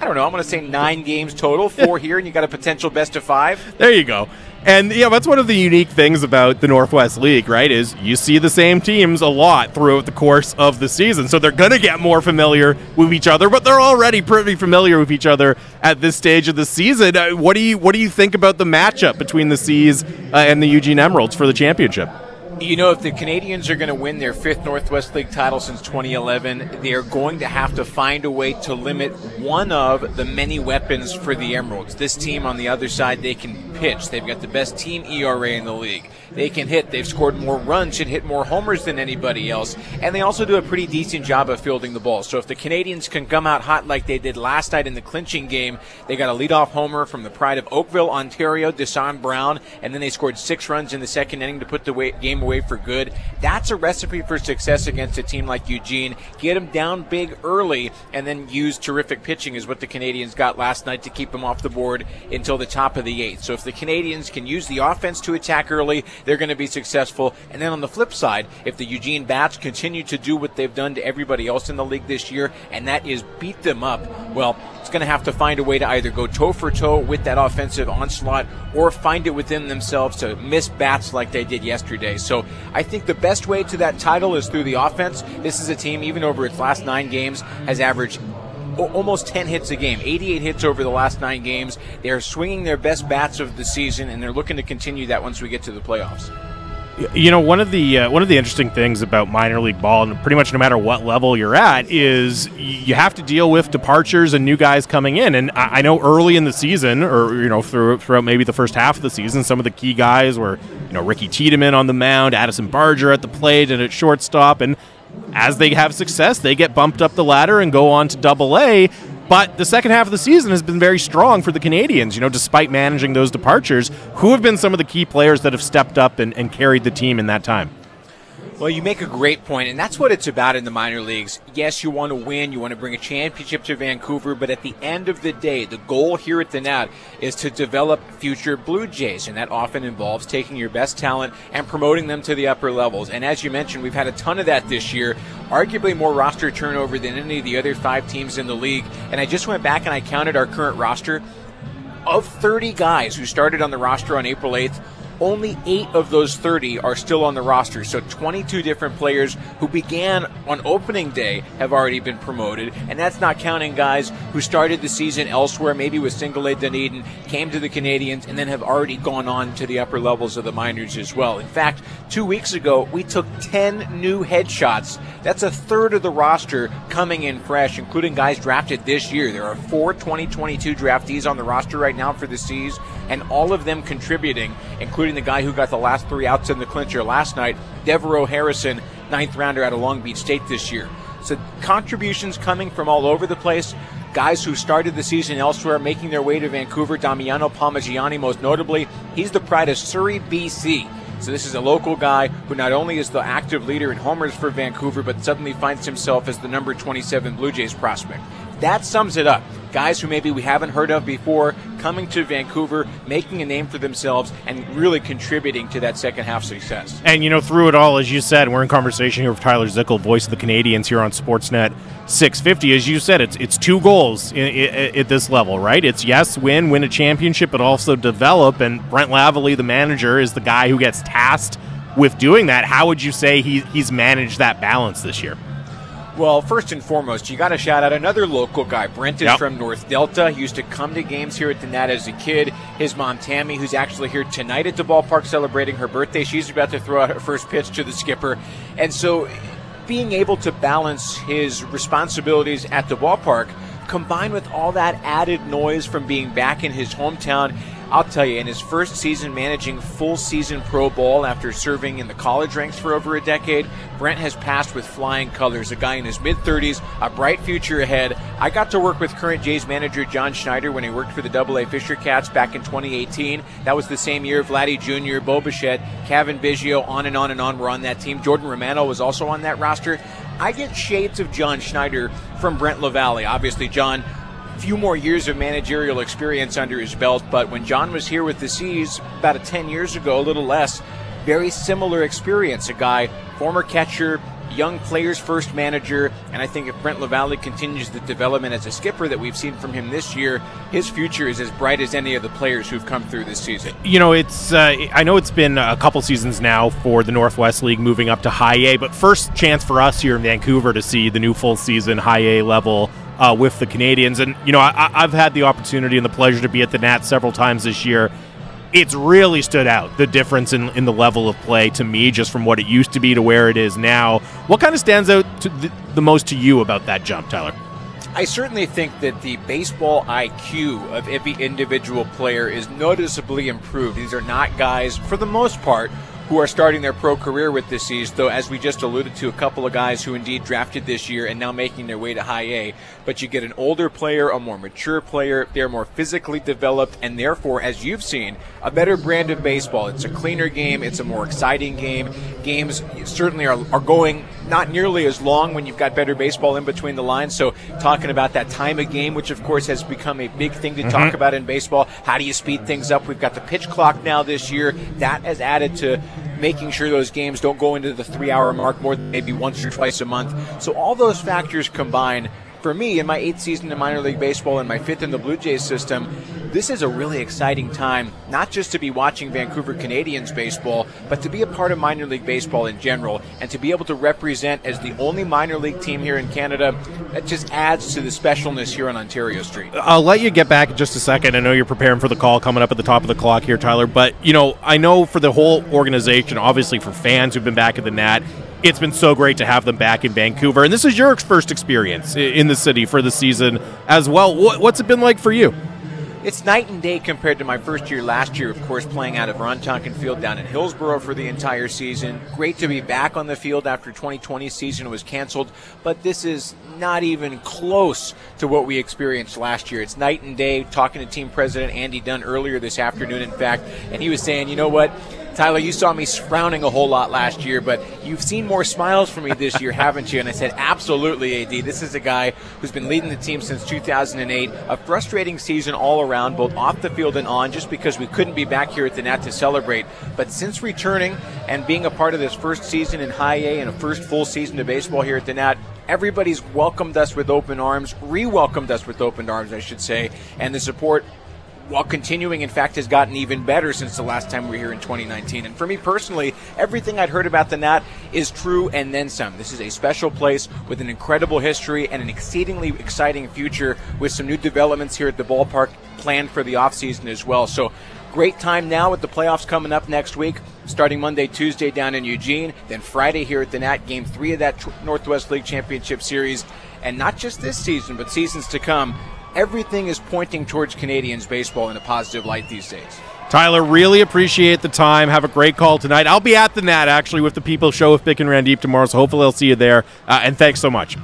I don't know, I'm going to say nine games total, four [laughs] here, and you got a potential best of five. There you go. And yeah, that's one of the unique things about the Northwest League, right? Is you see the same teams a lot throughout the course of the season. So they're going to get more familiar with each other, but they're already pretty familiar with each other at this stage of the season. Uh, what do you what do you think about the matchup between the Seas uh, and the Eugene Emeralds for the championship? You know, if the Canadians are going to win their fifth Northwest League title since 2011, they are going to have to find a way to limit one of the many weapons for the Emeralds. This team on the other side, they can pitch. They've got the best team ERA in the league. They can hit. They've scored more runs and hit more homers than anybody else. And they also do a pretty decent job of fielding the ball. So if the Canadians can come out hot like they did last night in the clinching game, they got a leadoff homer from the pride of Oakville, Ontario, Dasan Brown, and then they scored six runs in the second inning to put the game away for good. That's a recipe for success against a team like Eugene. Get them down big early and then use terrific pitching is what the Canadians got last night to keep them off the board until the top of the eighth. So if the Canadians can use the offense to attack early, they're going to be successful. And then on the flip side, if the Eugene Bats continue to do what they've done to everybody else in the league this year, and that is beat them up, well, going to have to find a way to either go toe for toe with that offensive onslaught or find it within themselves to miss bats like they did yesterday. So I think the best way to that title is through the offense. This is a team, even over its last nine games, has averaged almost 10 hits a game, 88 hits over the last nine games. They're swinging their best bats of the season, and they're looking to continue that once we get to the playoffs. You know, one of the uh, one of the interesting things about minor league ball, and pretty much no matter what level you're at, is you have to deal with departures and new guys coming in. And I, I know early in the season, or you know, through, throughout maybe the first half of the season, some of the key guys were you know Ricky Tiedemann on the mound, Addison Barger at the plate, and at shortstop. And as they have success, they get bumped up the ladder and go on to Double A. But the second half of the season has been very strong for the Canadians, you know, despite managing those departures. Who have been some of the key players that have stepped up and, and carried the team in that time? Well, you make a great point, and that's what it's about in the minor leagues. Yes, you want to win, you want to bring a championship to Vancouver, but at the end of the day, the goal here at the Nat is to develop future Blue Jays, and that often involves taking your best talent and promoting them to the upper levels. And as you mentioned, we've had a ton of that this year, arguably more roster turnover than any of the other five teams in the league. And I just went back and I counted our current roster. Of 30 guys who started on the roster on April 8th, only eight of those 30 are still on the roster. So 22 different players who began on opening day have already been promoted. And that's not counting guys who started the season elsewhere, maybe with Single A Dunedin, came to the Canadians, and then have already gone on to the upper levels of the minors as well. In fact, two weeks ago, we took 10 new headshots. That's a third of the roster coming in fresh, including guys drafted this year. There are four 2022 draftees on the roster right now for the Seas, and all of them contributing, including the guy who got the last three outs in the clincher last night, Devereaux Harrison, ninth rounder out of Long Beach State this year. So contributions coming from all over the place. Guys who started the season elsewhere making their way to Vancouver. Damiano Palmegiani, most notably, he's the pride of Surrey, BC. So this is a local guy who not only is the active leader in homers for Vancouver, but suddenly finds himself as the number 27 Blue Jays prospect. That sums it up. Guys who maybe we haven't heard of before coming to Vancouver, making a name for themselves, and really contributing to that second half success. And you know, through it all, as you said, we're in conversation here with Tyler Zickel, voice of the Canadians here on Sportsnet 650. As you said, it's it's two goals at this level, right? It's yes, win, win a championship, but also develop. And Brent Lavallee, the manager, is the guy who gets tasked with doing that. How would you say he, he's managed that balance this year? Well, first and foremost, you got to shout out another local guy. Brent is yep. from North Delta. He used to come to games here at the Nat as a kid. His mom, Tammy, who's actually here tonight at the ballpark celebrating her birthday, she's about to throw out her first pitch to the skipper. And so, being able to balance his responsibilities at the ballpark combined with all that added noise from being back in his hometown I'll tell you, in his first season managing full season pro ball after serving in the college ranks for over a decade, Brent has passed with flying colors. A guy in his mid 30s, a bright future ahead. I got to work with current Jays manager John Schneider when he worked for the Double A Fisher Cats back in 2018. That was the same year Vladdy Jr., Bo Bichette, Cavan Biggio, on and on and on were on that team. Jordan Romano was also on that roster. I get shades of John Schneider from Brent Lavallee. Obviously, John few more years of managerial experience under his belt, but when John was here with the Seas about a 10 years ago, a little less, very similar experience. A guy, former catcher, young players first manager, and I think if Brent Lavallee continues the development as a skipper that we've seen from him this year, his future is as bright as any of the players who've come through this season. You know, it's uh, I know it's been a couple seasons now for the Northwest League moving up to High A, but first chance for us here in Vancouver to see the new full season High A level uh, with the Canadians. And, you know, I, have had the opportunity and the pleasure to be at the Nats several times this year. It's really stood out the difference in, in the level of play to me, just from what it used to be to where it is now. What kind of stands out the, the most to you about that jump, Tyler? I certainly think that the baseball IQ of every individual player is noticeably improved. These are not guys, for the most part, who are starting their pro career with this season, though, as we just alluded to, a couple of guys who indeed drafted this year and now making their way to high A. But you get an older player, a more mature player, they're more physically developed, and therefore, as you've seen, a better brand of baseball. It's a cleaner game, it's a more exciting game. Games certainly are, are going not nearly as long when you've got better baseball in between the lines. So, talking about that time of game, which of course has become a big thing to mm-hmm. talk about in baseball. How do you speed things up? We've got the pitch clock now this year. That has added to making sure those games don't go into the three hour mark more than maybe once or twice a month. So, all those factors combine for me in my eighth season in minor league baseball and my fifth in the Blue Jays system, this is a really exciting time, not just to be watching Vancouver Canadians baseball, but to be a part of minor league baseball in general and to be able to represent as the only minor league team here in Canada. That just adds to the specialness here on Ontario Street. I'll let you get back in just a second. I know you're preparing for the call coming up at the top of the clock here, Tyler, but you know, I know for the whole organization, obviously for fans who've been back at the Nat, it's been so great to have them back in Vancouver. And this is your first experience in the city for the season as well. What's it been like for you? It's night and day compared to my first year last year, of course, playing out of Ron Tonkin Field down in Hillsboro for the entire season. Great to be back on the field after 2020 season was canceled, but this is not even close to what we experienced last year. It's night and day. Talking to team president Andy Dunn earlier this afternoon, in fact, and he was saying, you know what? Tyler, you saw me frowning a whole lot last year, but you've seen more smiles from me this year, [laughs] haven't you? And I said, absolutely, AD. This is a guy who's been leading the team since 2008. A frustrating season all around, both off the field and on, just because we couldn't be back here at the Nat to celebrate. But since returning and being a part of this first season in High A and a first full season of baseball here at the Nat, everybody's welcomed us with open arms, re welcomed us with open arms, I should say, and the support while continuing, in fact, has gotten even better since the last time we were here in 2019. And for me personally, everything I'd heard about the Nat is true and then some. This is a special place with an incredible history and an exceedingly exciting future with some new developments here at the ballpark planned for the offseason as well. So great time now with the playoffs coming up next week, starting Monday, Tuesday down in Eugene, then Friday here at the Nat, game three of that Northwest League Championship Series. And not just this season, but seasons to come everything is pointing towards Canadians baseball in a positive light these days. Tyler, really appreciate the time. Have a great call tonight. I'll be at the Nat actually with the People Show with Bik and Randip tomorrow, so hopefully I'll see you there. Uh, and thanks so much.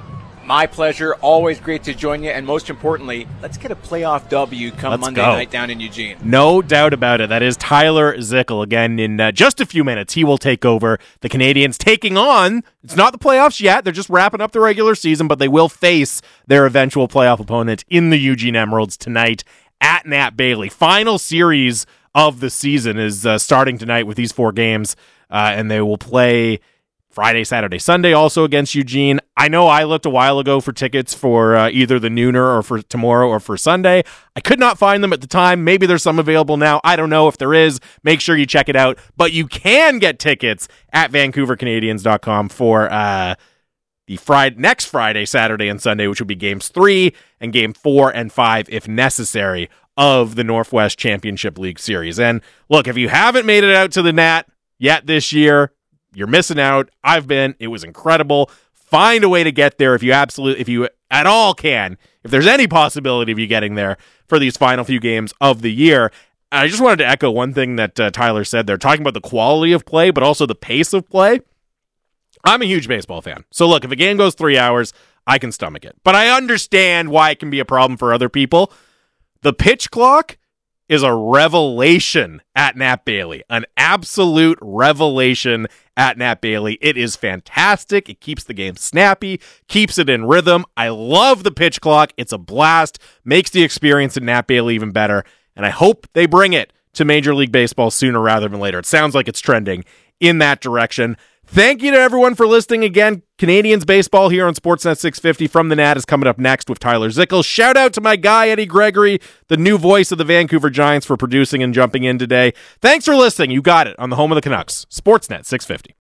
My pleasure. Always great to join you. And most importantly, let's get a playoff W come Let's Monday go. night down in Eugene. No doubt about it. That is Tyler Zickel. Again, in uh, just a few minutes, he will take over the Canadians, taking on, it's not the playoffs yet. They're just wrapping up the regular season, but they will face their eventual playoff opponent in the Eugene Emeralds tonight at Nat Bailey. Final series of the season is uh, starting tonight with these four games, uh, and they will play Friday, Saturday, Sunday, also against Eugene. I know I looked a while ago for tickets for uh, either the nooner or for tomorrow or for Sunday. I could not find them at the time. Maybe there's some available now. I don't know if there is. Make sure you check it out. But you can get tickets at VancouverCanadians.com for uh, the Friday next Friday, Saturday, and Sunday, which will be games three and game four and five, if necessary, of the Northwest Championship League Series. And look, if you haven't made it out to the Nat yet this year, you're missing out. I've been. It was incredible. Find a way to get there if you absolutely, if you at all can. If there's any possibility of you getting there for these final few games of the year. I just wanted to echo one thing that uh, Tyler said. They're talking about the quality of play, but also the pace of play. I'm a huge baseball fan. So look, if a game goes three hours, I can stomach it. But I understand why it can be a problem for other people. The pitch clock is a revelation at Nat Bailey, an absolute revelation at Nat Bailey. It is fantastic. It keeps the game snappy, keeps it in rhythm. I love the pitch clock. It's a blast, makes the experience at Nat Bailey even better. And I hope they bring it to Major League Baseball sooner rather than later. It sounds like it's trending in that direction. Thank you to everyone for listening again. Canadians baseball here on Sportsnet 650 from the Nat is coming up next with Tyler Zickel. Shout out to my guy, Eddie Gregory, the new voice of the Vancouver Giants, for producing and jumping in today. Thanks for listening. You got it on the home of the Canucks, Sportsnet 650.